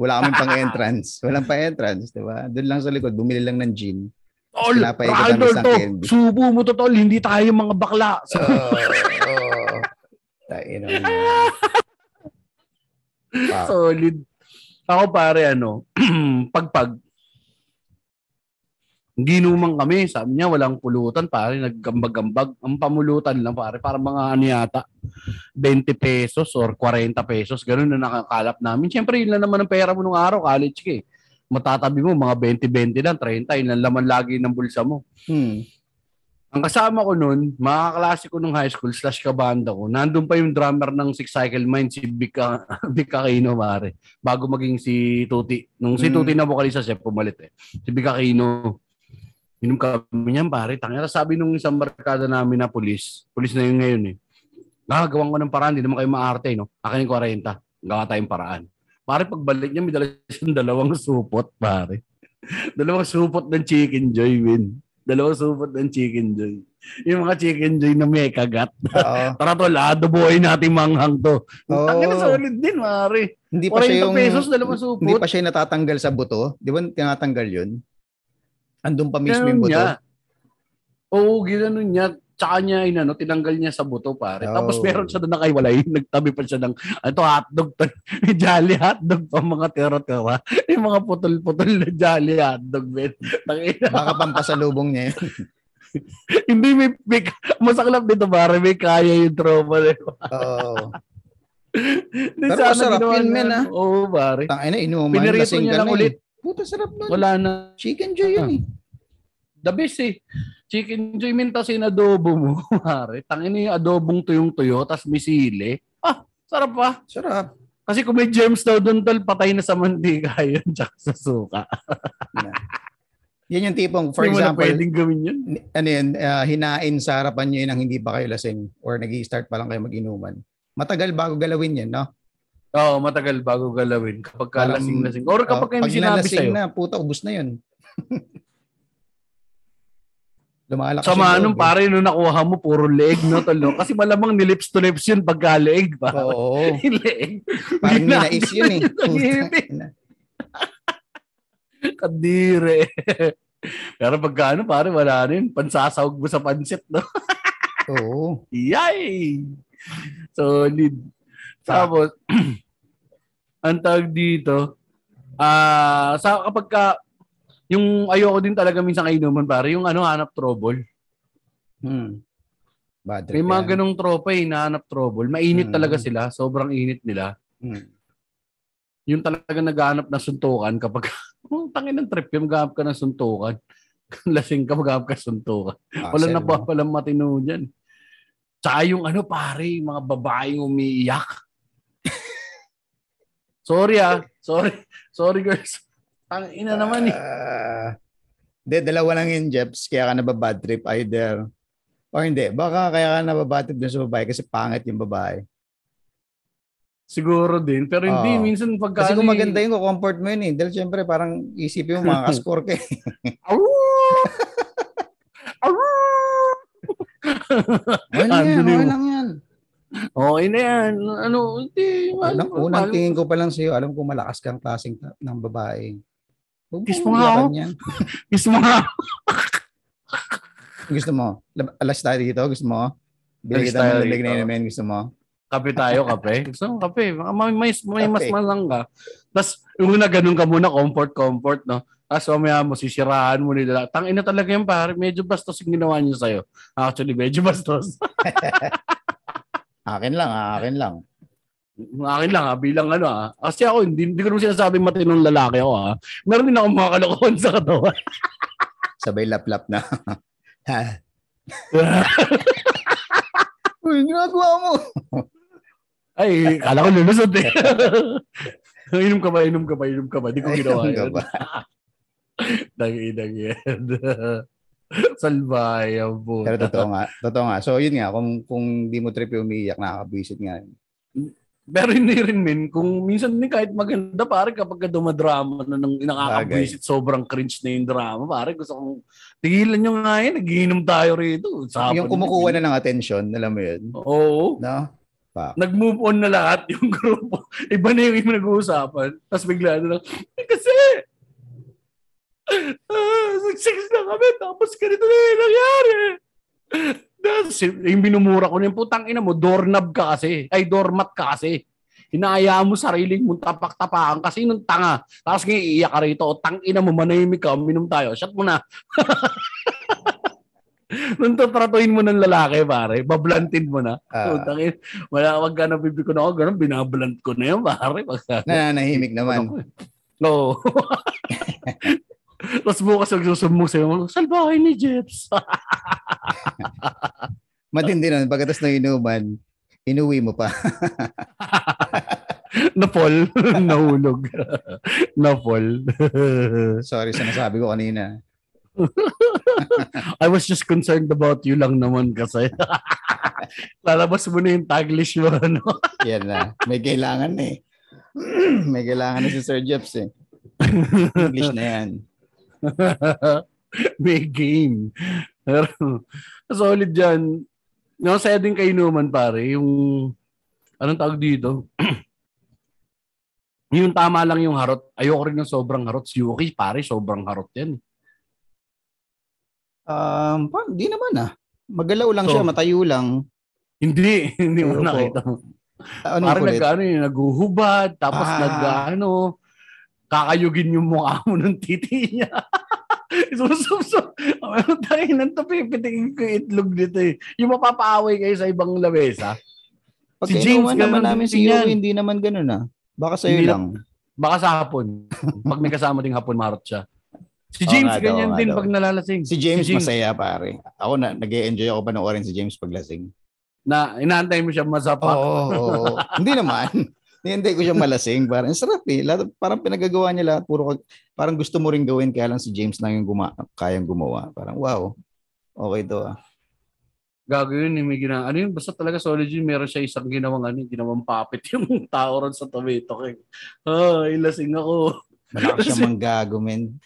Wala kaming pang entrance. Walang pa entrance, di ba? Doon lang sa likod, bumili lang ng gin. Tol, isang to. Subo mo to, tol. Hindi tayo mga bakla. Oo. Tain na. Wow. Solid. Ako pare, ano, *clears throat* pagpag. Ginuman kami, sabi niya walang pulutan, pare, naggambag-gambag. Ang pamulutan lang, pare, para mga ano yata, 20 pesos or 40 pesos, ganun na nakakalap namin. Siyempre, yun lang naman ang pera mo nung araw, college ka eh. Matatabi mo, mga 20-20 lang, 30, yun lang laman lagi ng bulsa mo. Hmm. Ang kasama ko nun, mga klase ko nung high school slash kabanda ko, nandun pa yung drummer ng Six Cycle Mind, si Bika, *laughs* Bika Kino, pare. Bago maging si Tuti. Nung si Mm. Tuti na vocalista siya, pumalit eh. Si Bika Kino. Inom kami niyan, pare. Tangina, sabi nung isang barkada namin na pulis, pulis na yun ngayon eh. Gagawin ko ng paraan, hindi naman kayo maarte, no? Akin yung 40. Gawa tayong paraan. Pare, pagbalik niya, may dala *laughs* siyang dalawang supot, pare. *laughs* dalawang supot ng chicken joy, win. Dalawang supot ng chicken joy. Yung mga chicken joy na may kagat. Oo. *laughs* Tara tol, adoboy natin manghang to. Oo. Ang ina solid din, pare. Hindi pa siya 40 yung pesos, dalawang supot. hindi pa siya natatanggal sa buto. Di ba tinatanggal yun? Andun pa mismo yung buto. niya. Oo, ginanon niya. Tsaka niya, inano, tinanggal niya sa buto, pare. Oh. Tapos meron siya doon nakaiwalay. *laughs* Nagtabi pa siya ng, ito hotdog. to. *laughs* Jolly hotdog pa mga tira-tira. *laughs* Yung mga putol-putol na jolly hotdog. Tangina. Baka pampasalubong niya yun. Hindi may, may masaklap dito, pare. May kaya yung tropa. na yun. Oo. Hindi, Pero masarap yun, men, ano. ah. Oo, pare. Tangina, inuman. Pinirito lasing niya ka lang na ulit. eh. Puta, sarap nun. Wala na. Chicken joy yun eh. The best eh. Chicken joy mintas in adobo mo, *laughs* pare. Tangin yung adobong tuyong-tuyo, tas may sili. Ah, sarap pa. Sarap. Kasi kung may germs daw doon, tol, patay na sa mantika *laughs* yun, tsaka sa suka. Yan yung tipong, for Hindi example, pwedeng gawin yun. ano yun, ah, hinain sa harapan nyo yun ang hindi pa kayo lasing or nag start pa lang kayo mag-inuman. Matagal bago galawin yan, no? Oo, matagal bago galawin. Kapag ka Parang- lasing-lasing. Or kapag Oh, kayo pag sinabi sa'yo. na, puta, ubus na yun. *laughs* Lumalakas Sama nung loob, eh. pare nung nakuha mo, puro leeg, no, tol, no? Kasi malamang ni lips to lips yun pagka leeg pa. Oo. *laughs* Leeg. Parang ninais yun eh. *laughs* ngipin. *laughs* Kadire. Pero pagka ano, pare, wala rin. Pansasawag mo sa pansit, no? Oo. Yay! Solid. Tapos, *clears throat* ang tawag dito, ah sa kapag ka, yung ayoko din talaga minsan kainuman pare, yung ano, hanap trouble. Hmm. Bad trip May mga yan. ganong tropa eh, na hanap trouble. Mainit Mm. talaga sila, sobrang init nila. Hmm. Yung talaga naghahanap ng suntukan kapag, *laughs* oh, tangin ng trip, yung maghahanap ka ng suntukan. *laughs* Lasing ka, maghahanap ka ng suntukan. Wala Hassle, na pa no? palang matino dyan. Tsaka yung ano pare, yung mga babaeng umiiyak. *laughs* sorry ah. Sorry. Sorry girls. Ang ina naman eh. Ah, Hindi, dalawa lang yun, Jeps. Kaya ka nababad trip either. O hindi, baka kaya ka nababad trip dun sa babae kasi pangit yung babae. Siguro din. Pero hindi, Oo. minsan pagka... Kasi kung ano eh, maganda yun, comfort mo yun eh. Dahil syempre parang isipin mo, makakascore *laughs* ka eh. Au! Okay lang yan, okay yung- lang yan. Yan. Ano, hindi. Ano, unang tingin ko pa lang sa'yo, alam ko malakas kang klaseng ng babae. Huwag mong *laughs* mo nga ako. yan. Kiss mo nga. Gusto mo? Lab- Alas tayo dito, gusto mo? Bili Alas kita tayo ng lilig na dito. inumin, gusto mo? Kape tayo, kape. *laughs* Gusto mo kape. Baka May, may, may mas Kape. malang ka. Tapos, yung una, ganun ka muna, comfort, comfort, no? Tapos, mamaya mo, sisiraan mo nila. Tangina talaga yan, pare. Medyo bastos yung ginawa niyo sa'yo. Actually, medyo bastos. *laughs* Akin lang, ah, akin lang. Akin lang, ha, bilang ano, ha. Kasi ako, hindi, hindi ko naman sinasabing matinong lalaki ako, ha. Meron din ako mga kalokohan sa katawan. *laughs* Sabay lap-lap na. *laughs* Uy, ginagawa mo. Ay, kala ko lulusot, eh. *laughs* inom ka ba, inom ka ba, inom ka ba? Di ko ginawa yun. Dang-idang yan. Salbayan po. Pero totoo nga. Totoo nga. So, yun nga. Kung, kung di mo trip yung umiiyak, nakakabwisit nga. Pero hindi rin min, kung minsan din kahit maganda, pare kapag ka dumadrama na nang nakakabwisit, sobrang cringe na yung drama, pare gusto kong tigilan nyo nga yan, nagiinom tayo rito. Usapan yung kumukuha na ng attention, alam mo yun? Oo. No? Pa. Nag-move on na lahat *laughs* yung grupo. Iba na yung, yung nag-uusapan. Tapos bigla na lang, eh, kasi, ah, sex na kami, tapos ganito na yung nangyari. Tapos, yung binumura ko na yung putang ina mo, doorknob ka kasi. Ay, doormat ka kasi. Hinahayaan mo sariling mong tapak-tapakan kasi nung tanga. Tapos ngayon iiyak ka rito, o tang ina mo, manahimik ka, minum tayo. Shot mo na. *laughs* nung tatratuhin mo ng lalaki, pare, bablantin mo na. Ah. Putang ina, wala, wag ka na bibig ko na ako, ganun, binablant ko na yan, pare. Pagka, Nananahimik naman. Oo. *laughs* Tapos bukas magsusumong sa'yo, salbahay ni Jeps. *laughs* Matindi nun. Pagkatas ng inuman, inuwi mo pa. *laughs* Napol. *laughs* Nahulog. Napol. Sorry sa nasabi ko kanina. I was just concerned about you lang naman kasi. Lalabas mo na yung taglish mo. Ano? Yan na. May kailangan na eh. *clears throat* May kailangan na si Sir Jeps eh. English na yan. *laughs* May game. Pero, solid dyan. No, saya din kay Numan, pare. Yung, anong tawag dito? *clears throat* yung tama lang yung harot. Ayoko rin ng sobrang harot. Si Yuki, pare, sobrang harot yan. Um, pa, di naman ah. Magalaw lang siya, So, matayo lang. Hindi, hindi mo nakita. Ano Parang kulit? nag, ano, yun, naguhubad, tapos Ah. nag, ano, kakayugin yung mukha mo *laughs* ng titi niya. Susupso. Ano tayo nang to, pipitikin ko itlog dito eh. Yung mapapaaway kayo sa ibang lamesa. Pag si si James, naman namin si. Yowie, hindi naman ganun ah. Baka sa'yo Hindi lang. Baka sa hapon. *laughs* Pag may kasama ding hapon, marot siya. Si James, nga daw, ganyan nga din daw. pag nalalasing. Si James, masaya pare. Ako na, nag enjoy ako panoorin si James paglasing. Na inaantay mo siya masapa. Oo, oo, oo. *laughs* Hindi naman. Hindi ko siya malasing. Parang ang sarap eh. Lahat, parang pinagagawa niya lahat. Puro, parang gusto mo rin gawin kaya lang si James lang yung guma, kayang gumawa. Parang wow. Okay to ah. Gago yun, eh, may gina, ano yun, basta talaga solid yun, meron siya isang ginawang ano, ginawang puppet yung *laughs* tao ron sa tomato king. Ah, ilasing ako. Malakas siya manggago, men.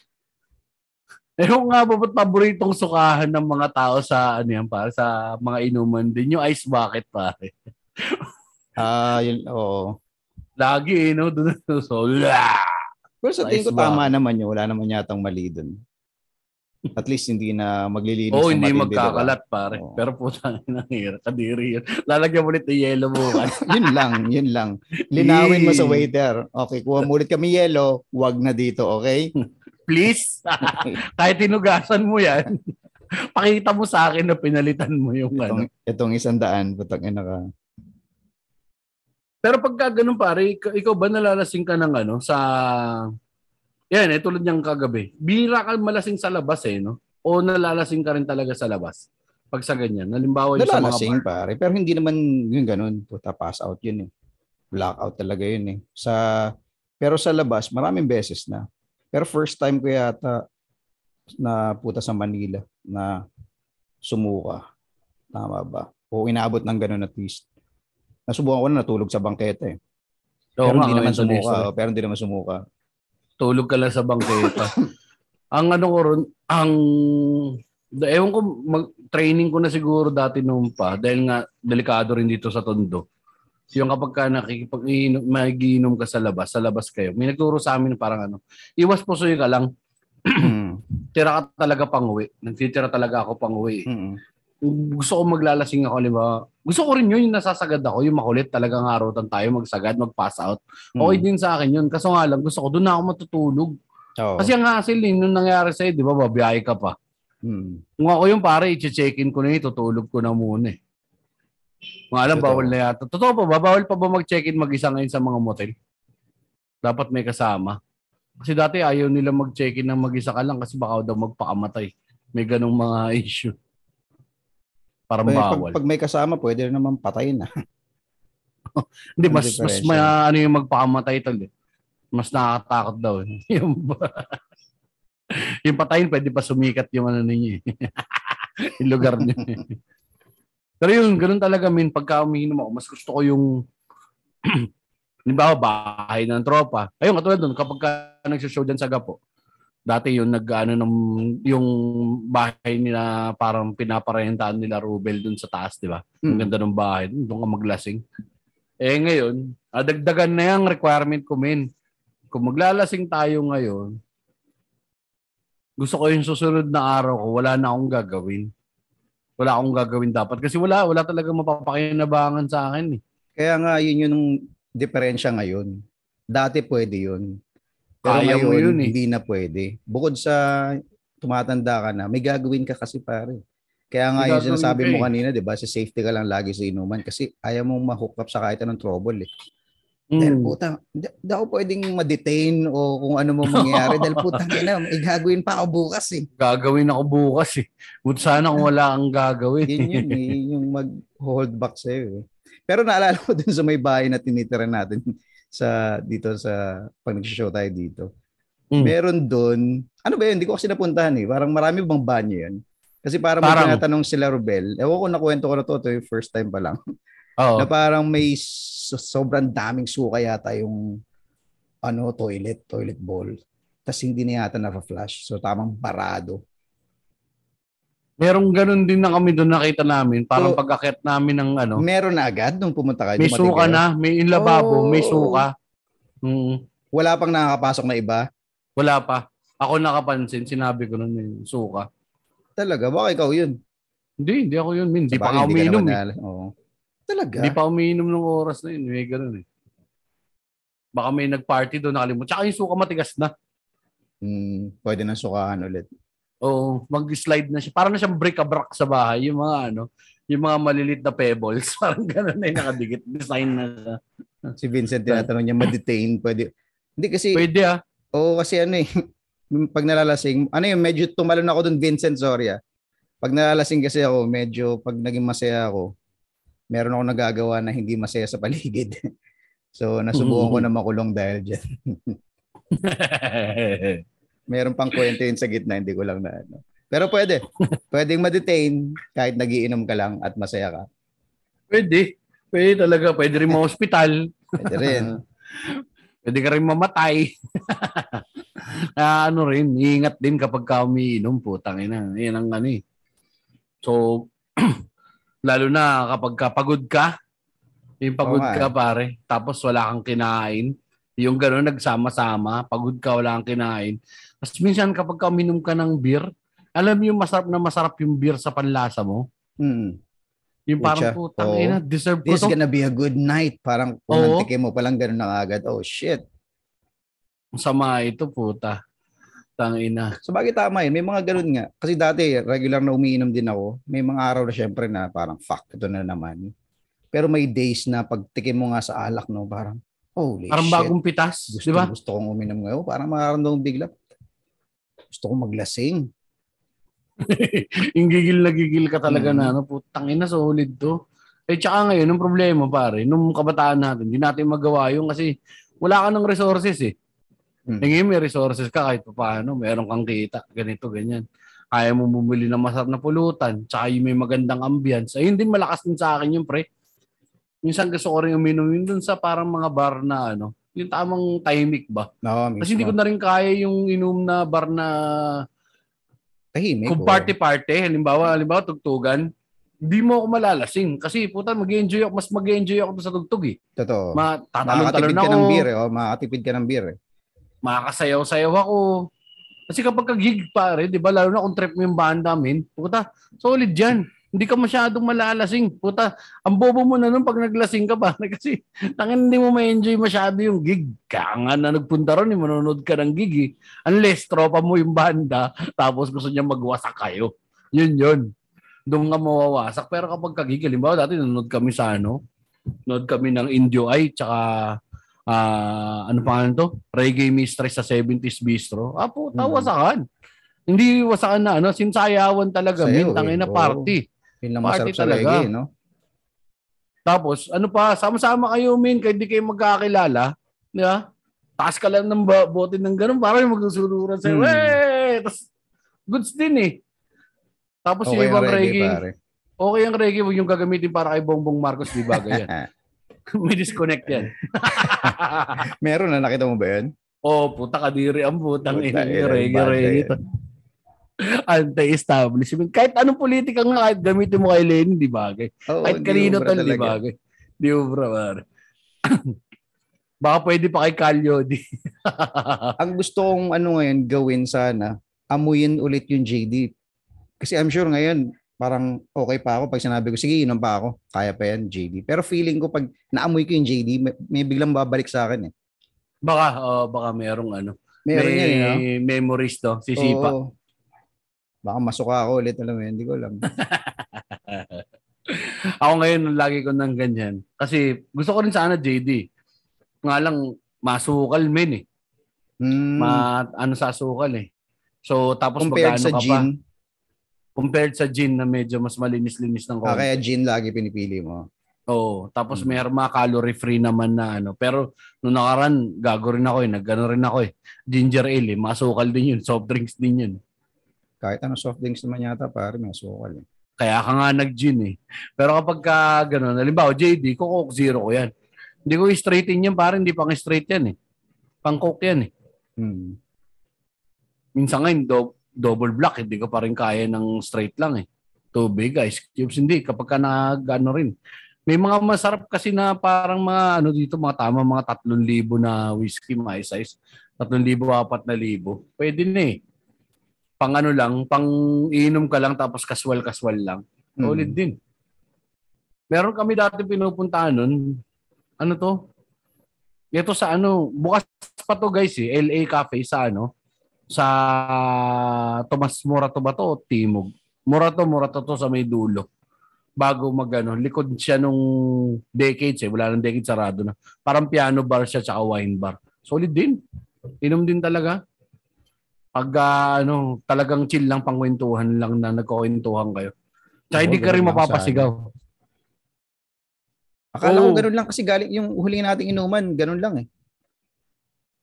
Ewan nga ba, ba't paboritong sukahan ng mga tao sa, ano yan, para sa mga inuman din, yung ice bucket, pare. Ah, yun, oo. Lagi, eh, no? So, lah! Pero sa tingin ko tama naman yun. Wala naman yatang mali dun. At least hindi na maglilinis Oo, ng hindi matindi, magkakalat, pare. Oo. Pero puta, nangyira, kadiri yun. Lalagyan mo ulit ng yellow *laughs* diba? yun lang, yun lang. Linawin mo sa waiter. Okay, kuha mo ulit kami yellow, wag na dito, okay? *laughs* Please, *laughs* kahit tinugasan mo yan, pakita mo sa akin na pinalitan mo yung ano. Itong, itong isang daan, putang ina ka. Pero pagka ganun pare, ikaw, ba nalalasing ka ng ano sa yan, eh, tulad niyang kagabi. Bira ka malasing sa labas eh, no? O nalalasing ka rin talaga sa labas? Pag sa ganyan. Halimbawa yung sa mga Nalalasing bar. pare, pero hindi naman yung ganun. Puta, pass out yun eh. Blackout talaga yun eh. Sa, pero sa labas, maraming beses na. Pero first time ko yata na puta sa Manila na sumuka. Tama ba? O inabot ng ganun at least. Nasubukan ko na natulog sa bangketa eh. Oo pero hindi naman sumuka. Oh, Pero hindi naman sumuka. Tulog ka lang sa bangketa. *laughs* ang ano ko ron, ang ewan ko, mag, training ko na siguro dati noon pa dahil nga delikado rin dito sa Tondo. Yung kapag ka nakikipag magiinom ka sa labas, sa labas kayo. May nagturo sa amin parang ano, iwas pusoy ka lang, Mm. *clears throat* tira ka talaga pang uwi. Nagtitira talaga ako pang uwi. Mm. Gusto ko maglalasing ako, di ba? Gusto ko rin yun, yung nasasagad ako, yung makulit talagang harutan tayo, magsagad, mag-pass out. Okay Mm. din sa akin yun. Kaso nga lang, gusto ko, doon na ako matutulog. Oo. Kasi ang hassle eh, nung nangyari sa'yo, di ba, babiyahe ka pa. Mm. Kung ako yung pare, i-check-in ko na yun, tutulog ko na muna eh. Kung alam, Totoo. bawal na yata. Totoo pa ba? Bawal pa ba mag-check-in mag-isa ngayon sa mga motel? Dapat may kasama. Kasi dati ayaw nila mag-check-in ng mag-isa ka lang kasi baka daw magpakamatay. May ganong mga *laughs* issue. Parang Pag, bawal. pag may kasama, pwede rin naman patayin na. *laughs* Hindi, Ang mas, mas may, ano yung magpakamatay tol eh. Mas nakakatakot daw. eh. *laughs* yung, *laughs* yung patayin, pwede pa sumikat yung ano ninyo eh. yung lugar niyo. eh. Pero yun, ganun talaga min pagka umiinom ako, mas gusto ko yung *clears throat* halimbawa bahay ng tropa. Ayun, katulad doon, kapag ka nagsishow dyan sa Gapo, dati yung nag ano ng yung bahay nila parang pinaparentahan nila Rubel doon sa taas, di ba? Ang Mm. ganda ng bahay, doon ka maglasing. Eh ngayon, ah, dagdagan na yung requirement ko min. Kung maglalasing tayo ngayon, gusto ko yung susunod na araw ko, wala na akong gagawin. Wala akong gagawin dapat. Kasi wala, wala talaga mapapakinabangan sa akin eh. Kaya nga, yun yung diferensya ngayon. Dati pwede yun. Pero Kaya mo ngayon, yun eh. hindi na pwede. Bukod sa tumatanda ka na, may gagawin ka kasi pare. Kaya nga yung sinasabi mo eh. kanina, di ba, sa safety ka lang lagi sa inuman kasi ayaw mong ma-hook up sa kahit anong trouble eh. Mm. Dahil puta, di ako pwedeng ma-detain o kung ano mo mangyayari *laughs* dahil puta na, may gagawin pa ako bukas eh. Gagawin ako bukas eh. Buti sana kung wala kang gagawin. Yun yun, eh, yun yung mag-hold back sa'yo eh. Pero naalala ko dun sa may bahay na tinitira natin sa dito sa pag nag-show tayo dito. Mm. Meron doon, ano ba yun? Hindi ko kasi napuntahan eh. Parang marami bang banyo yun? Kasi parang, may Parang- tinatanong sila Rubel. Ewan ko nakwento ko na to, to yung first time pa lang. *laughs* Oo. Na parang may so- sobrang daming suka yata yung ano, toilet, toilet bowl. Tapos hindi na yata na-flush. So tamang barado. Merong ganun din na kami doon nakita namin. Parang So- pag-akit namin ng ano. Meron na agad nung pumunta kayo. May dumating suka kayo? na. May in lababo. May Oh. suka. Mm. Wala pang nakakapasok na iba? Wala pa. Ako nakapansin. Sinabi ko nun yung suka. Talaga? Baka ikaw yun. Hindi, hindi ako yun. Min. Hindi pa bagay, ako ka umiinom. naman eh. na- Oo. Talaga? Hindi pa umiinom ng oras na yun. May ganun eh. Baka may nag-party doon nakalimut. Tsaka yung suka matigas na. Hmm, pwede na sukahan ulit. Oo, mag-slide na siya. Parang na siyang brick-a-brack sa bahay. Yung mga ano, yung mga malilit na pebbles. *laughs* Parang ganun na yung nakadikit. Design na siya. Si Vincent tinatanong niya, ma-detain, pwede. Hindi kasi, Pwede ah. oo kasi ano eh, pag nalalasing, ano yung medyo tumalon ako dun, Vincent, sorry ah. Pag nalalasing kasi ako, medyo pag naging masaya ako, meron ako nagagawa na hindi masaya sa paligid. *laughs* so, nasubukan ko na makulong dahil dyan. *laughs* Meron pang kwento yun sa gitna, hindi ko lang na ano. Pero pwede. *laughs* Pwedeng ma-detain kahit nagiinom ka lang at masaya ka. Pwede. Pwede talaga. Pwede rin ma-hospital. Pwede rin. *laughs* Pwede ka rin mamatay. *laughs* Ah, ano rin, ingat din kapag ka umiinom, putang ina. Yan ang ano eh. So, *clears throat* lalo na kapag ka pagod ka, yung pagod nga ka pare, tapos wala kang kinain, yung gano'n nagsama-sama, pagod ka, wala kang kinain. Tapos minsan kapag ka uminom ka ng beer, alam mo yung masarap na masarap yung beer sa panlasa mo? Mm. Yung parang putang oo. ina, deserve ko This to. gonna be a good night. Parang kung nantikin mo palang ganun na agad. Oh shit. Sama ito, puta. Tangina. So bagay tama yun. May mga ganun nga. Kasi dati, regular na umiinom din ako. May mga araw na syempre na parang fuck, ito na naman. Pero may days na pagtikim mo nga sa alak, no, parang holy Parang shit. bagong pitas, gusto, di ba? gusto kong uminom ngayon. Parang makaramdaman bigla. Gusto kong maglasing. *laughs* yung gigil na gigil ka talaga Mm. na, ano, putang ina, solid to. Eh, tsaka ngayon, ang problema, pare, nung kabataan natin, hindi natin magawa yung kasi wala ka ng resources eh. Mm. Eh, may resources ka kahit pa paano, meron kang kita, ganito, ganyan. Kaya mo bumili ng masarap na pulutan, tsaka yung may magandang ambience. Ayun din, malakas din sa akin yung pre. Minsan gusto ko rin uminom yun dun sa parang mga bar na ano, yung tamang timing ba? No, Kasi hindi ko na rin kaya yung inom na bar na tahimik. kung party-party, halimbawa, halimbawa tugtugan, di mo ako malalasing. Kasi puta, mag-enjoy ako, mas mag-enjoy ako sa tugtog eh. Totoo. Ma, tatalon-talon Makakatipid ka ako, ng beer. Eh. Oh, makakatipid ka ng beer. Eh. makakasayaw-sayaw ako. Kasi kapag ka-gig pare, di ba, lalo na kung trip mo yung banda min, puta, solid yan. Hindi ka masyadong malalasing. Puta, ang bobo mo na nun pag naglasing ka pa. *laughs* Kasi tangin hindi mo ma-enjoy masyado yung gig. Kaya nga na nagpunta ron, eh, manonood ka ng gig eh. Unless tropa mo yung banda, tapos gusto niya magwasak kayo. Yun yun. Doon ka mawawasak. Pero kapag kagig, halimbawa dati nanonood kami sa ano, nanonood kami ng Indio Eye, tsaka ah ano pangalan to? Reggae Mistress sa 70s Bistro. Ah, puta, Mm. wasakan. Hindi wasakan na, ano, sinsayawan talaga, Sayaw, min, tangin na eh. party. Yun lang masarap sa talaga. reggae, no? Tapos, ano pa, sama-sama kayo, min, kahit di kayo magkakilala, di ba? Taas ka lang ng ba- bote ng ganun, parang magsusururan sa'yo, Hmm. eh! Tapos, goods din eh. Tapos yung Okay ang ibang reggae, reggae, pare. okay ang reggae, huwag yung gagamitin para kay Bongbong Marcos, di bagay yan. *laughs* May disconnect yan. Meron na, nakita mo ba yun? oh, puta kadiri ang putang Puta, ina, reggae, banda reggae. Anti-establishment. Kahit anong politika nga, kahit gamitin mo kay Lenin, di bagay. Oo, Kahit kanino tal, di bagay. Di ubra, pare. *coughs* Baka pwede pa kay Calio, di. *laughs* Ang gusto kong ano ngayon gawin sana, amuyin ulit yung JD. Kasi I'm sure ngayon, parang okay pa ako pag sinabi ko, sige, inom pa ako. Kaya pa yan, JD. Pero feeling ko pag naamoy ko yung JD, may, may biglang babalik sa akin eh. Baka, oh, baka merong ano. Meron may yan, eh, no? memories to. Sisipa. Oo. Baka masuka ako ulit, alam mo yun, hindi ko alam. *laughs* Ako ngayon, lagi ko nang ganyan. Kasi gusto ko rin sana JD. Nga lang, masukal men eh. Hmm, Ma, ano sa sukal eh. So, tapos compared sa ka pa? gin, Compared sa gin na medyo mas malinis-linis ng ah, konti. kaya gin lagi pinipili mo. Oo. Tapos Mm. may mga calorie free naman na ano. Pero nung nakaraan, gago rin ako eh. Nagano rin ako eh. Ginger ale eh. Masukal din yun. Soft drinks din yun. Kahit ano soft drinks naman yata, pare, may sukal. Eh. Kaya ka nga nag-gin eh. Pero kapag ka gano'n, halimbawa JD, ko Coke Zero ko yan. Hindi ko i-straighten yan, parang hindi pang straight yan eh. Pang Coke yan eh. Hmm. Minsan ngayon, do- double black, hindi ko pa rin kaya ng straight lang eh. Tubig, ice cubes, hindi. Kapag ka nag, ano rin. May mga masarap kasi na parang mga ano dito, mga tama, mga 3,000 na whiskey, mga size. 3,000, 4,000. Pwede na eh. Pang ano lang, pang inom ka lang tapos kaswal-kaswal lang. Solid Hmm. din. Meron kami dati pinupuntahan nun. Ano to? Ito sa ano, bukas pa to guys eh, LA Cafe sa ano, sa Tomas Morato ba to o Timog? Morato, Morato to sa may dulo. Bago mag ano, likod siya nung decades eh, wala nang decade sarado na. Parang piano bar siya tsaka wine bar. Solid din. Inom din talaga. Pag ah, ano, talagang chill lang pangkwentuhan lang na nagkukwentuhan kayo. Tsaka hindi ka rin mapapasigaw. Akala Oo. ko ganun lang kasi galing yung huli nating inuman, ganun lang eh.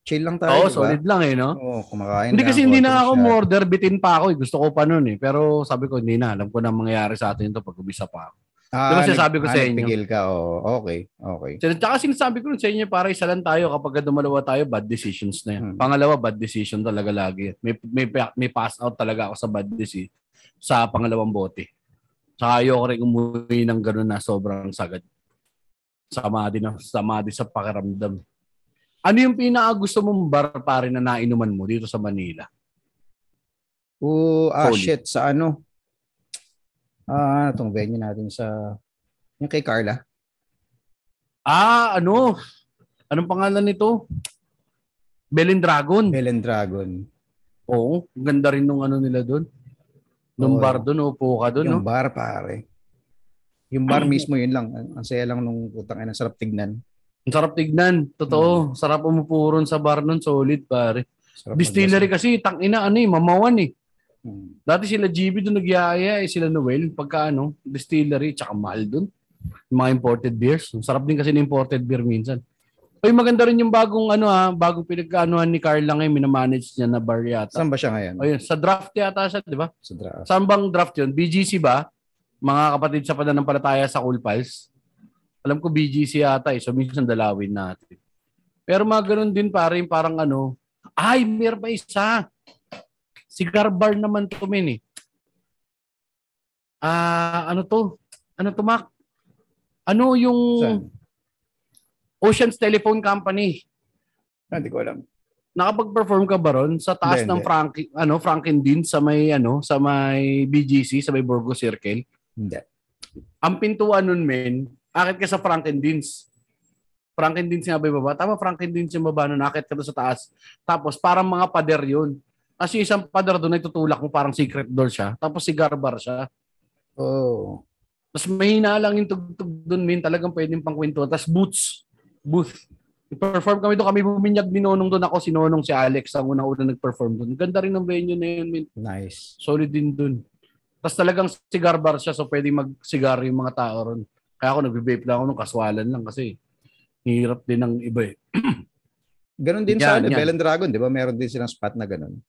Chill lang tayo, Oo, di ba? solid lang eh, no? Oo, kumakain Hindi kasi hindi na ako shot. order, bitin pa ako eh. Gusto ko pa nun eh. Pero sabi ko, hindi na. Alam ko na mangyayari sa atin ito pag umisa pa ako. Ah, Di ba sinasabi ko sa ah, inyo? nagpigil ka, oo. Okay, okay. So, tsaka sinasabi ko rin sa inyo, para isa lang tayo kapag dumalawa tayo, bad decisions na yan. Hmm. Pangalawa, bad decision talaga lagi. May, may, may pass out talaga ako sa bad decision sa pangalawang bote. Tsaka ayoko rin umuwi ng gano'n na sobrang sagad. Sama din, na- sama din sa pakiramdam. Ano yung pinaka gusto mong bar pare na nainuman mo dito sa Manila? Oo, ah, Solid. shit, sa ano? Ah, itong venue natin sa, yung kay Carla. Ah, ano? Anong pangalan nito? Belen Dragon. Belen Dragon. Oo, ang ganda rin nung ano nila doon. Nung Oo. bar doon, upo ka doon, no? Yung bar, pare. Yung bar mismo, yun lang. Ang ang saya lang nung putang ina, sarap tignan. Ang sarap tignan. Totoo. Sarap umupo ron sa bar nun. Solid, pare. Sarap Distillery kasi, tang ina, ano eh, mamawan eh. Hmm. Dati sila GB doon nagyaya eh, sila Noel. Pagka ano, distillery, tsaka mahal doon. Yung mga imported beers. Sarap din kasi ng imported beer minsan. Ay, maganda rin yung bagong ano ha, bagong pinagkaanuhan ni Carl lang eh, minamanage niya na bar yata. Saan ba siya ngayon? Ayun, sa draft yata siya, di ba? Sa draft. Saan bang draft yun? BGC ba? Mga kapatid sa pananampalataya sa Cool Pals? Alam ko BGC yata eh. So minsan dalawin natin. Pero mga ganun din pare, parang ano. Ay, meron pa isa. Cigar bar naman to men eh. Ah, ano to? Ano to, Mac? Ano yung Saan? Ocean's Telephone Company? Ah, Hindi ko alam. Nakapag-perform ka ba ron sa taas Hindi, ng hindi. Frank ano Franken din sa may ano sa may BGC sa may Burgos Circle? Hindi. ang pintuan nun, men, akit ka sa Frankendienst. Frankendienst nga ba yung baba? Tama, Frankendienst yung baba nun, akit ka sa taas. Tapos, parang mga pader yun. Kasi isang pader doon ay tutulak mo, parang secret door siya. Tapos, cigar bar siya. Oh. Tapos, mahina lang yung tugtog doon, men. Talagang pwedeng pang kwento. Tapos, boots. Booth. I-perform kami doon. Kami buminyag ni Nonong doon. Ako si Nonong, si Alex, ang unang-una nag-perform doon. Ganda rin ng venue na yun, men. Nice. Solid din dun. Tapos talagang cigar bar siya so pwedeng mag-cigar yung mga tao ron. Kaya ako nagbe-vape lang ako nung kaswalan lang kasi hirap din ng iba eh. *clears throat* Ganon din Yan, sa ano, yan. Belen Dragon, di ba? Meron din silang spot na ganon.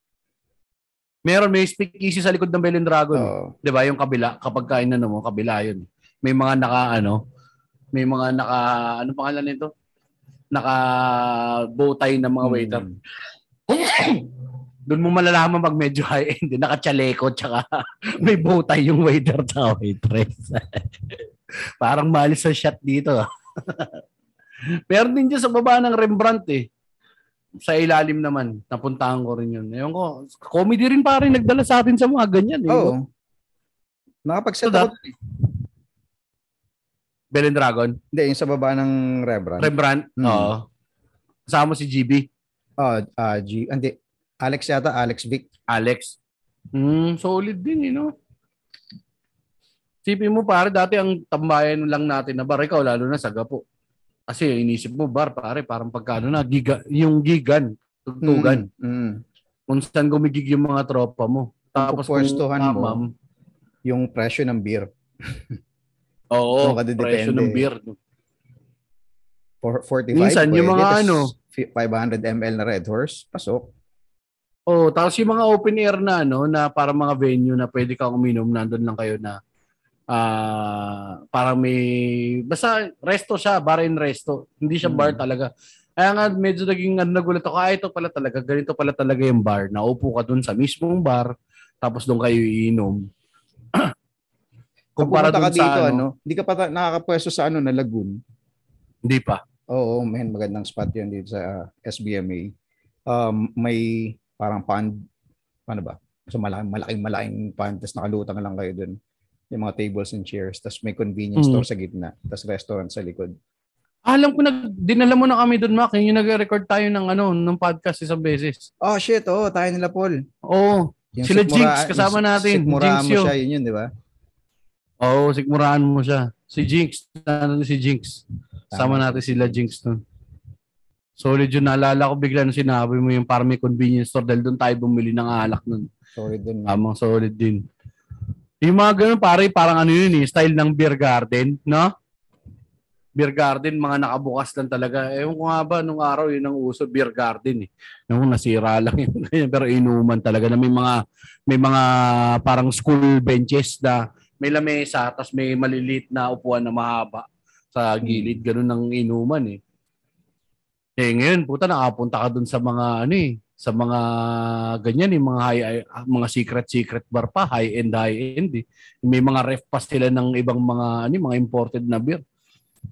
Meron may speakeasy sa likod ng Belen Dragon. Oo. 'Di ba? Yung kabila, kapag kain na mo, kabila 'yun. May mga naka ano, may mga naka ano pangalan nito? Naka bow tie na mga waiter. *coughs* Hmm. Doon mo malalaman pag medyo high end, naka-chaleco tsaka *laughs* may bow tie yung waiter tsaka waitress. *laughs* Parang malis sa shot dito. ah. *laughs* Meron din dyan sa baba ng Rembrandt eh. Sa ilalim naman, napuntahan ko rin yun. Ewan ko, comedy rin pa rin nagdala sa atin sa mga ganyan. Eh. Oo. Nakapag-set So that- ako. Bell and Dragon. Hindi, yung sa baba ng Rembrandt. Rembrandt. Hmm. Oo. Kasama si GB. Oh, ah, G, hindi. Alex yata, Alex Vic. Alex. Hmm, solid din, you know. Sipin mo pare, dati ang tambayan lang natin na bar, ikaw lalo na sa gapo. Kasi inisip mo bar pare, parang pagkano na, giga, yung gigan, tugtugan. Mm, mm. Kung saan gumigig yung mga tropa mo. Tapos kung Pupwestuhan mo. tamam, Yung presyo ng beer. *laughs* oo, didepende. presyo ng beer. For 45, Minsan, yung mga ano. fi- 500 ml na Red Horse, pasok. Oh, tapos yung mga open air na ano, na para mga venue na pwede kang uminom, nandun lang kayo na ah parang may basta resto siya, bar and resto. Hindi siya Hmm. bar talaga. Kaya nga medyo naging ano, nagulat ako, ah, ito pala talaga, ganito pala talaga yung bar. Naupo ka dun sa mismong bar, tapos doon kayo iinom. *clears throat* Kumpara Kumpara ka dun sa dito, ano, ano, hindi ka pa ta- nakakapwesto sa ano, na Lagoon. hindi pa. Oo, man, magandang spot yan dito sa SBMA. Um, may parang pond, ano ba? So malaking, malaking, malaking pond, tapos nakalutang lang kayo dun. Yung mga tables and chairs, tapos may convenience Mm. store sa gitna, tapos restaurant sa likod. Alam ko na, dinala mo na kami doon, Mac. Yung nag-record tayo ng ano, ng podcast isang beses. Oh shit, oh, tayo nila Paul. Oo. Yung Sila Jinx, kasama natin. Sikmuraan Jinx mo yun. siya, yun yun, di ba? Oo, sigmuraan mo siya. Si Jinx, ano si Jinx. Sama natin sila Jinx nun. Solid yun. Naalala ko bigla nung sinabi mo yung parang may convenience store dahil doon tayo bumili ng alak nun. Sorry dun. Tamang solid din. Yung mga ganun pare, parang ano yun eh, style ng beer garden, no? Beer garden, mga nakabukas lang talaga. Ewan ko nga ba, nung araw yun ang uso, beer garden eh. Nung nasira *laughs* lang yun. Pero inuman talaga na may mga, may mga parang school benches na may lamesa, tapos may malilit na upuan na mahaba sa gilid. Ganun ang inuman eh. Eh ngayon, puta, nakapunta ka dun sa mga ano eh, sa mga ganyan, yung mga high, mga secret secret bar pa, high end high end eh. May mga ref pa sila ng ibang mga ano, mga imported na beer.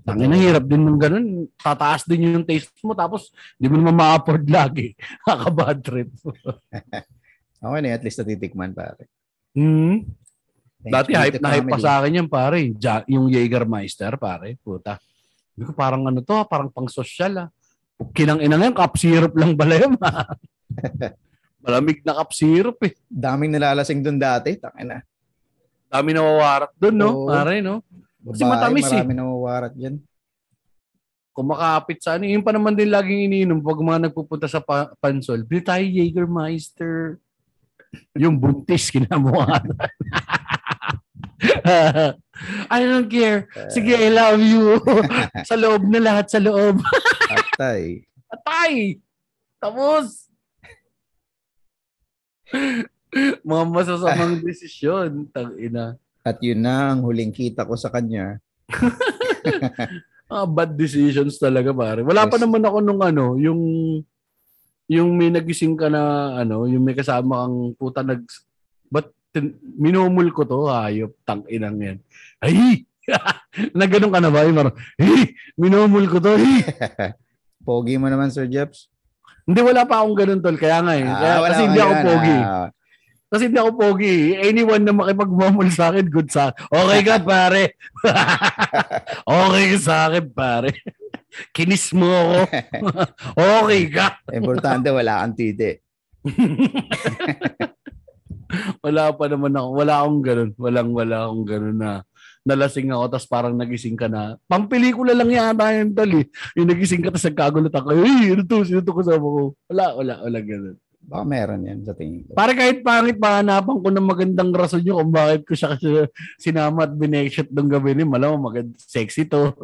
Tangin na hirap din ng ganun. Tataas din yung taste mo tapos di mo naman ma-afford *laughs* lagi. Kaka-bad trip. *laughs* Okay na, at least natitikman pare. Hmm. Thanks Dati hype na hype pa sa akin yan pare. Ja- yung Jägermeister pare. Puta. Sabi ko, parang ano to, ah, parang pang social ah. Kinang ina ngayon, cup syrup lang bala yun *laughs* ah. Malamig na cup syrup eh. Daming nilalasing dun dati, tangin na. Dami nawawarat doon, no? Oo. Pare, no? Kasi Babae, matamis eh. marami nawawarat dyan. Kumakapit sa ano. Yung pa naman din laging iniinom pag mga nagpupunta sa pa- pansol. Bili tayo Jägermeister. Yung buntis, *laughs* kinamukha. *laughs* I don't care. Sige, I love you. *laughs* sa loob na lahat, sa loob. Atay. Patay! Tapos! Mga masasamang desisyon. Tang ina. At yun na ang huling kita ko sa kanya. *laughs* Ah, bad decisions talaga pare. Wala pa Yes. naman ako nung ano, yung yung may nagising ka na ano, yung may kasama kang puta nag but minumul ko to, hayop, tang inang yan. Ay! *laughs* na ganun ka na ba? Parang, hey, minumul ko to, hey! *laughs* Pogi mo naman, Sir Jeps. Hindi, wala pa akong ganun tol. Kaya nga eh. Kaya, Ah, kasi ka hindi ako yan, pogi. ah. Kasi hindi ako pogi. Anyone na makipagmamul sa akin, good sa Okay ka, pare. *laughs* okay ka sa akin, pare. Kinis mo ako. *laughs* okay ka. Importante, wala kang titi. *laughs* Wala pa naman ako. Wala akong ganun. Walang wala akong ganun na nalasing ako tapos parang nagising ka na. Pampelikula lang yata yun, tol eh. Yung nagising ka tapos nagkagulutan ka. Uy, ano to? Sino to kasama ko? Wala, wala, wala ganun. Baka meron yan sa tingin ko. Para kahit pangit, mahanapan ko ng magandang rason nyo kung bakit ko siya kasi sinama at binekshot nung gabi ni Malamang magand sexy to. *laughs*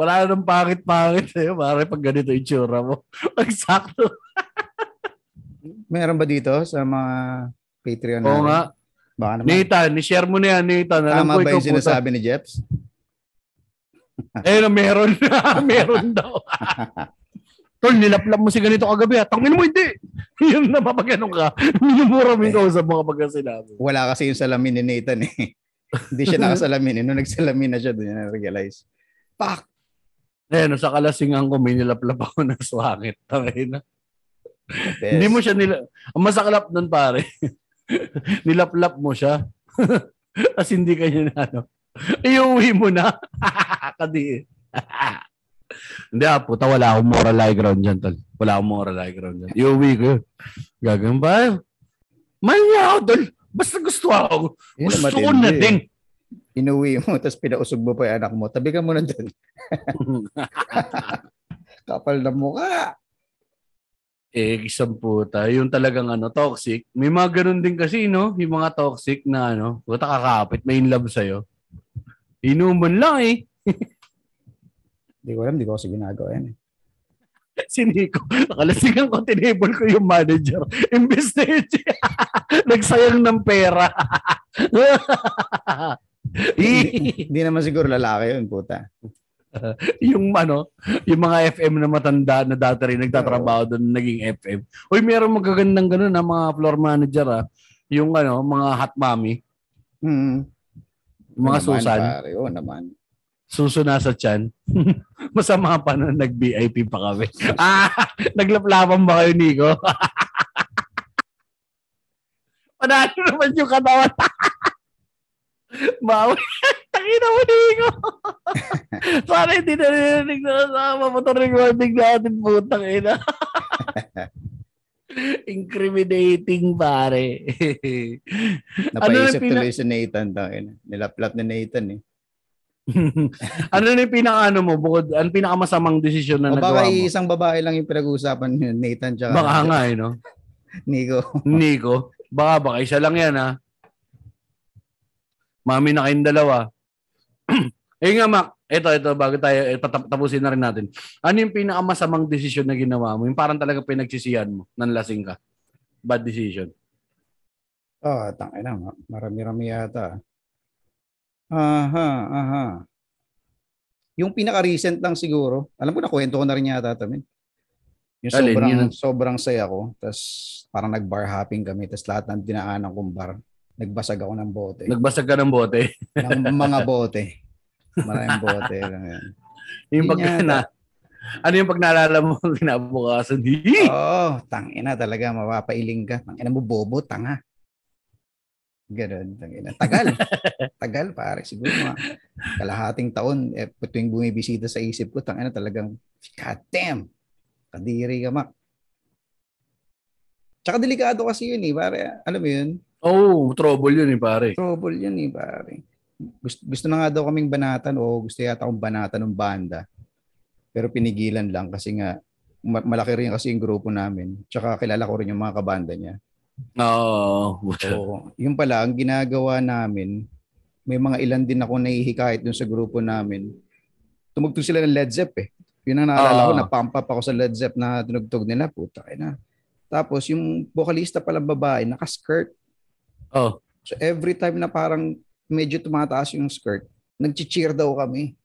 Wala nang pangit-pangit eh. Pare pag ganito yung tsura mo. *laughs* Eksakto. Meron ba dito sa mga Patreon Oo nga. Baka naman. Nathan, ni-share mo na yan, Nathan. Alam Tama ko ba ikaw yung sinasabi ni Jeps? *laughs* Eh, na meron na. *laughs* meron daw. Tol, nilaplap mo si ganito kagabi. ha. Tangin mo, hindi. *laughs* Yun na, papaganon ka. Minumura mo yung kausap mo kapag sinabi. Wala kasi yung salamin ni Nathan eh. Hindi siya nakasalamin. Eh. Nung nagsalamin na siya, doon niya na-realize. Pak! Eh, no, sa kalasingan ko, may nilaplap ako ng swangit. Tangin na. Hindi mo siya nila... Ang masaklap nun, pare. *laughs* Nilaplap mo siya. *laughs* Tapos hindi ka niya na ano. Iuwi mo na. *laughs* Kadi. Hindi ah, puta, wala akong moral high ground dyan, tol. Wala akong moral high ground dyan. Iuwi ko yun. Gagawin ba? Manya ako, tol. Basta gusto ako. Yun Gusto ko na matindi. din. Inuwi mo, tapos pinausog mo pa yung anak mo. Tabi ka muna dun. Kapal na mukha. Eh, isang puta. Yung talagang ano, toxic. May mga ganun din kasi, no? Yung mga toxic na ano, puta kakapit, may in love sa'yo. Inuman lang eh. *laughs* Hindi ko alam, hindi ko kasi ginagawa yan. eh. *laughs* si Nico. Nakalasigan ko, tinable ko yung manager. *laughs* Imbes na yun siya. Nagsayang ng pera. Hindi naman siguro lalaki yun, puta. *laughs* yung ano, yung mga FM na matanda na dati rin nagtatrabaho doon naging FM. Uy, meron magagandang ganun na mga floor manager ah. Yung ano, mga hot mommy, Hmm. mga Oo naman, susan, Pare, oo naman. suso na sa tiyan. *laughs* Masama pa na nag-VIP pa kami. *laughs* ah, naglaplapan ba kayo, Nico? Panalo naman yung katawan. Bawi. Takina mo, Nico. Sana hindi na narinig na kasama mo ito recording natin, putang ina. *laughs* Incriminating, pare. *laughs* Ano na Napaisip pina- tuloy si Nathan. Tangin. Nilaplap ni Nathan eh. *laughs* ano na yung pinaka ano mo, bukod, ano pinakamasamang desisyon na O baka nagawa mo? isang babae lang yung pinag-uusapan ni Nathan tsaka Baka nga eh, no? Nico. Nico, baka baka isa lang yan ha. Mami na kayong dalawa. *clears throat* eh nga Mac, ito, ito, bago tayo, eh, patap- tapusin na rin natin. Ano yung pinakamasamang desisyon na ginawa mo? Yung parang talaga pinagsisihan mo, nanlasing ka. Bad decision. Oh, tangin na. Marami-rami yata. Aha, aha. Yung pinaka-recent lang siguro. Alam ko na kwento ko na rin yata ito, men. Yung Alin, sobrang, yun? sobrang saya ko. Tapos parang nag-bar hopping kami. Tapos lahat ng dinaanan kong bar, nagbasag ako ng bote. Nagbasag ka ng bote. ng mga *laughs* bote. Maraming bote. lang yan. *laughs* yung Yun pag na, ano yung pag naalala mo *laughs* kinabukasan? Oo, tangina talaga. Mapapailing ka. Tangina mo, bobo, tanga. Ganun, tangina. Tagal. Tagal, pare. Siguro mga kalahating taon. Eh, tuwing bumibisita sa isip ko, tangina talagang, God damn. Kadiri ka, Mak. Tsaka delikado kasi yun eh, pare. Alam mo yun? Oh, trouble yun eh, pare. Trouble yun eh, pare. Gusto, gusto na nga daw kaming banatan o gusto yata akong banatan ng banda. Pero pinigilan lang kasi nga ma- malaki rin kasi yung grupo namin. Tsaka kilala ko rin yung mga kabanda niya. Oo. *laughs* So, yung pala, ang ginagawa namin, may mga ilan din ako nahihikayat dun sa grupo namin. Tumugtog sila ng Led Zepp eh. Yun ang naalala ko, Oo. napump up ako sa Led Zepp na tinugtog nila. Puta, na. Tapos, yung vocalista pala babae, naka-skirt. Oh. So, every time na parang medyo tumataas yung skirt, nag-cheer daw kami.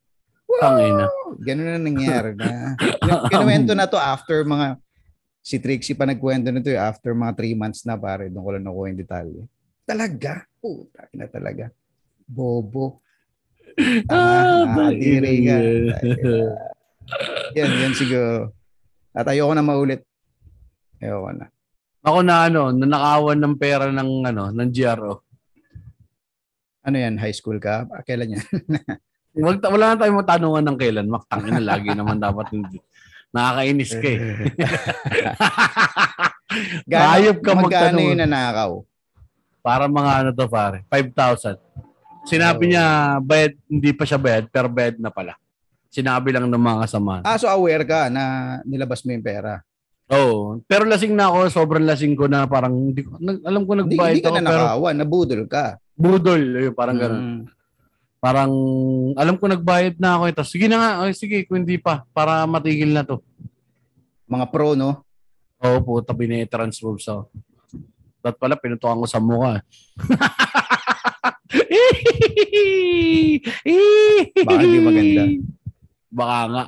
Tangina. Ganun na nangyari na. *laughs* Kinuwento na to after mga si Trixie pa nagkwento nito eh, after mga 3 months na pare, doon ko lang nakuha yung detalye. Talaga? Puta na talaga. Bobo. *laughs* Ah, Tama, nakadiri ka. Yan, yan siguro. At ayoko na maulit. Ayoko na. Ako na ano, nanakawan ng pera ng ano, ng GRO. Ano yan, high school ka? Kailan yan? *laughs* Wag, wala na tayong matanungan ng kailan. Maktang na lagi naman dapat hindi. Nakakainis ka eh. *laughs* Hayop ka magkano magtanong. yung nanakaw? Para mga ano to pare, 5,000. Sinabi Oh. niya, bayad, hindi pa siya bayad, pero bayad na pala. Sinabi lang ng mga kasama. Ah, so aware ka na nilabas mo yung pera. Oo. Oh, pero lasing na ako, sobrang lasing ko na parang, hindi ko, nag- alam ko nagbayad hindi ka ako, na pero nakawan, nabudol ka. budol, yun, parang ganun. Mm. Parang, alam ko nagbayad na ako ito. Sige na nga, ay, sige, kung hindi pa, para matigil na to. Mga pro, no? Oo po, tabi na transfer sa. Dapat pala, pinutukan ko sa mukha. *laughs* *laughs* Baka hindi maganda. *laughs* Baka nga.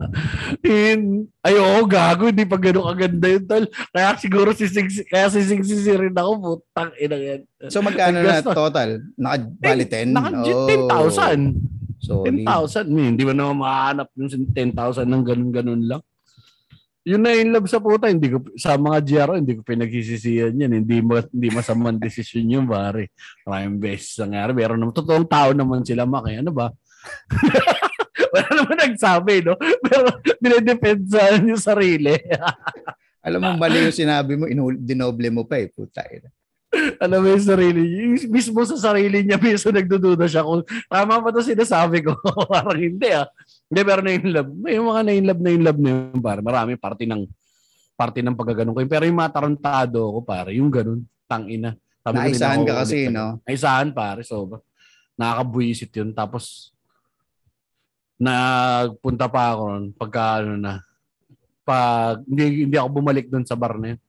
*laughs* In, ay, oo, gago. Hindi pa ganun kaganda yun, tol. Kaya siguro si Six, kaya si Six rin ako, putang ina yan. So magkano na total? Naka-bali 10? Naka Oh, 10,000. Solid. 10,000. Hindi mo naman makahanap yung 10,000 ng ganun-ganun lang. Yun na in love sa puta, hindi ko sa mga GRO, hindi ko pinagsisisihan yan. Hindi ma, hindi masamang desisyon yun, pare. Maraming beses nangyari. Meron naman, totoong tao naman sila, Mak. eh. Ano ba? *laughs* *laughs* Wala naman nagsabi, no? Pero dinedepensahan yung sarili. *laughs* Alam mo, mali yung sinabi mo, inul- dinoble mo pa eh. Puta. ina. Alam mo yung sarili niya. Mismo sa sarili niya, mismo nagdududa siya kung tama ba ito sinasabi ko. *laughs* Parang hindi ah. Hindi, pero na-in love. May mga na-in love, na-in love na yun, pare. Marami party ng party ng pagkaganon ko. Pero yung mga tarantado ko, pare, yung ganun, tangina. Sabi Naisahan ka na kasi, no? Naisahan, pare. So, nakakabuisit yun. Tapos, nagpunta pa ako nun, pagka ano na, pag hindi, hindi ako bumalik dun sa bar na yun.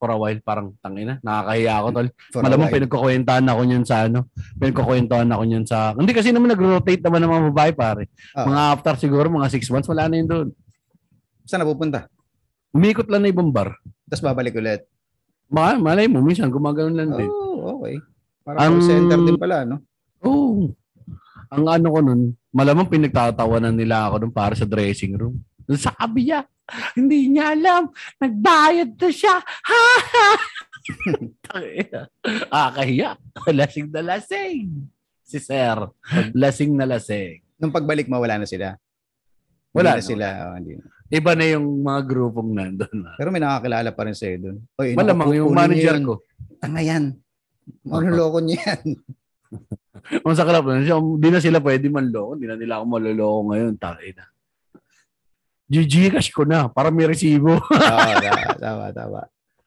For a while, parang tangina, nakakahiya ako tol. Malamang while. pinagkukwentaan ako niyan sa ano. Pinagkukwentaan ako niyan sa... Hindi kasi naman nag-rotate naman ng mga babae pare. Ah. Mga after siguro mga six months, wala na yun doon. Saan napupunta? Umikot lang na ibang bar. Tapos babalik ulit. Mga, malay mo, minsan gumagano'n lang din. Oh, okay. Parang Ang- call center din pala, no? Oo. Ang ano ko nun, malamang pinagtatawanan nila ako dun para sa dressing room. Sabi niya, hindi niya alam, nagbayad na siya. Ha ha! Tangina. *laughs* ah, kahiya. Lasing na lasing. Si Sir. Lasing na lasing. Nung pagbalik mo, wala na sila. Wala Hindi na sila. oh, hindi na. Iba na yung mga grupong nandun. ah. Pero may nakakilala pa rin sa'yo doon. Oy, Malamang yung manager ko. Tanga yan. Manloloko niya yan. *laughs* Ang saklap na siya, di na sila pwede manloko. Di na nila ako maloloko ngayon. Tayo na. GG cash ko na para may resibo. Oo, *laughs* tama, tama, tama.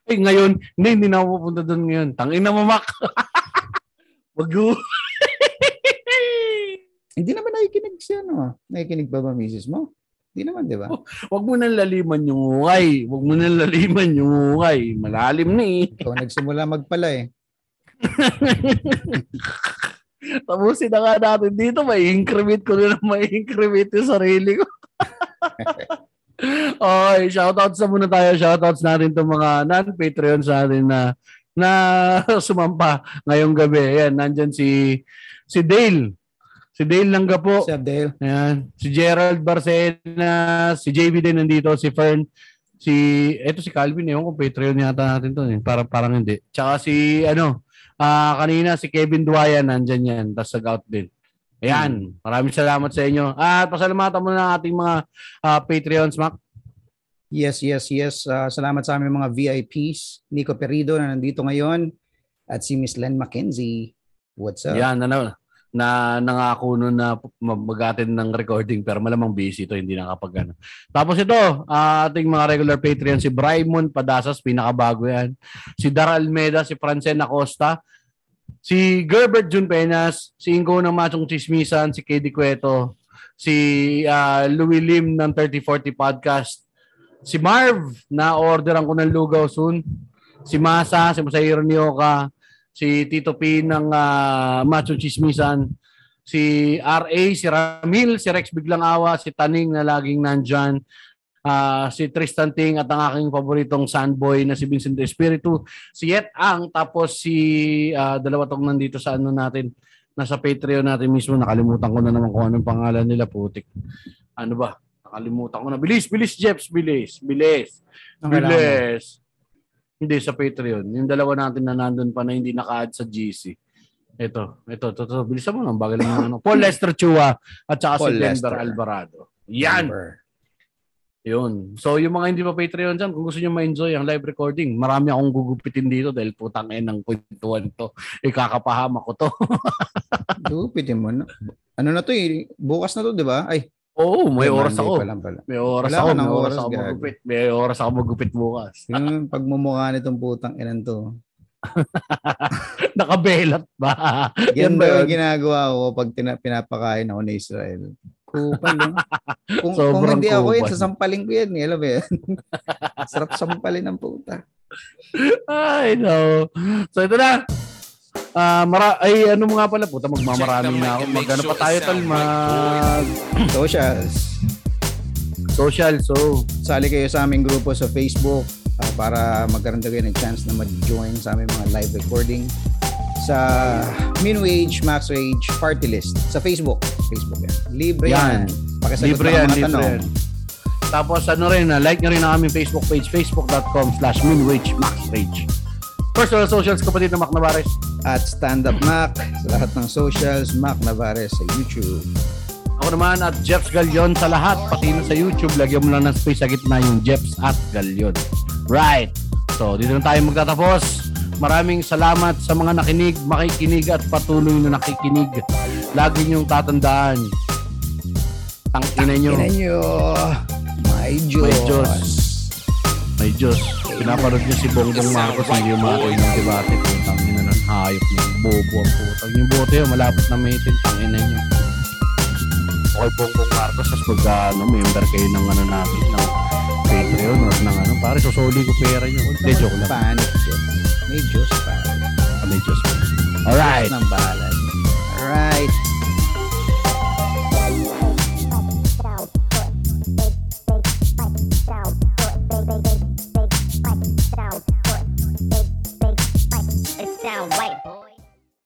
Ay, ngayon, hindi, hindi na ako pupunta doon ngayon. Tangin na mamak. *laughs* Wag mo. Hindi naman nakikinig siya, no? Nakikinig ba ba misis mo? Hindi naman, di ba? Wag mo nang laliman yung ungay. Wag mo nang laliman yung ungay. Malalim na eh. Ikaw nagsimula magpala eh. *laughs* Tapusin na nga natin dito. May increment ko na may increment yung sarili ko. *laughs* okay, shoutouts na muna tayo. Shoutouts natin itong mga non-Patreons natin na na *laughs* sumampa ngayong gabi. Ayan, nandyan si si Dale. Si Dale Langga po. Si Abdel. Ayan. Si Gerald Barcena, si JB din nandito, si Fern, si, eto si Calvin, ewan ko, Patreon yata natin to. Eh. Parang, parang hindi. Tsaka si, ano, ah kanina si Kevin Duayan, nandyan yan, tapos nag-out din. Ayan, maraming salamat sa inyo. At pasalamatan muna ang ating mga ah, Patreons, Mac. Yes, yes, yes. Ah, salamat sa aming mga VIPs. Nico Perido na nandito ngayon. At si Miss Len Mackenzie. What's up? Yan, ano, na nangako nun na mag-attend ng recording pero malamang busy ito, hindi nakapag ano. Tapos ito, ah, ating mga regular Patreon, si Brymon Padasas, pinakabago yan. Si Dar Almeda, si Francen Acosta, si Gerbert Jun Peñas, si Ingo ng Machong Chismisan, si KD Cueto, si ah, Louie Lim ng 3040 Podcast, si Marv, na orderan ko ng lugaw soon, si Masa, si Masahiro Nioka, si Tito P ng uh, Macho Chismisan, si RA, si Ramil, si Rex Biglang Awa, si Taning na laging nandyan, ah, si Tristan Ting at ang aking paboritong sandboy na si Vincent Espiritu, si Yet Ang, tapos si ah, dalawa tong nandito sa ano natin, nasa Patreon natin mismo, nakalimutan ko na naman kung anong pangalan nila, putik. Ano ba? Nakalimutan ko na. Bilis, bilis, Jeps, bilis, bilis. Bilis. Hindi sa Patreon. Yung dalawa natin na nandun pa na hindi naka-add sa GC. Ito, ito, ito, ito. Bilisan mo lang. Bagal lang ano. Paul Lester Chua at saka si Paul Denver Lester. Alvarado. Yan. Number. Yun. So, yung mga hindi pa Patreon dyan, kung gusto nyo ma-enjoy ang live recording, marami akong gugupitin dito dahil putang eh ng kwentuhan to. Ikakapahama ko to. *laughs* Dupitin mo na. Ano na to eh? Bukas na to, di ba? Ay, Oo, may oras Monday ako. pa lang pala. May oras Wala ako. May oras, oras, ako gago. magupit. May oras ako magupit bukas. *laughs* Yung pagmumukha nitong putang inan to. Nakabelat ba? Yan Yan ba yung yun? ginagawa ko pag tina- pinapakain ako ni Israel? Kupal yun. *laughs* Kung, kung Sobrang hindi ako kupal. sasampalin ko yan. eh. Alam mo yan? *laughs* Sarap sampalin ng puta. Ay, no. So, ito na. Ah, mara ay ano mo nga pala puta magmamarami na ako. Magano pa tayo tal mag Socials. social so Sali kayo sa aming grupo sa Facebook ah, para magkaroon kayo ng chance na mag-join sa aming mga live recording sa Min Wage, Max Wage, Party List sa Facebook. Facebook yan. Libre Yan. yan. Pakisagot libre yan, mga libre tanong. yan. Tapos ano rin, ah, like nyo rin ang aming Facebook page, facebook.com slash minwagemaxrage. Personal socials, kapatid ng Mac Navarez. At Stand Up Mac sa lahat ng socials, Mac Navarez sa YouTube. Ako naman at Jeps Galion sa lahat, pati na sa YouTube, lagyan mo lang ng space sa gitna yung Jeps at Galion. Right. So, dito na tayo magtatapos. Maraming salamat sa mga nakinig, makikinig at patuloy na nakikinig. Lagi niyong tatandaan. Tangina nyo. Ina nyo, may Diyos. May Diyos. May Diyos. Pinapanood niyo si Bongbong Marcos yung mga ng debate. Putang ina ng hayop niyo. Bobo ang putang. Yung bote yun, malapit na may tangina niyo. Okay, Bongbong Marcos, tapos pag ano, member kayo ng ano natin, ng Patreon or ng ano, pare, susuli ko pera niyo. Hindi, joke lang. Panic Diyos. May Diyos pa. May Diyos. Alright. Ng bahala. Alright.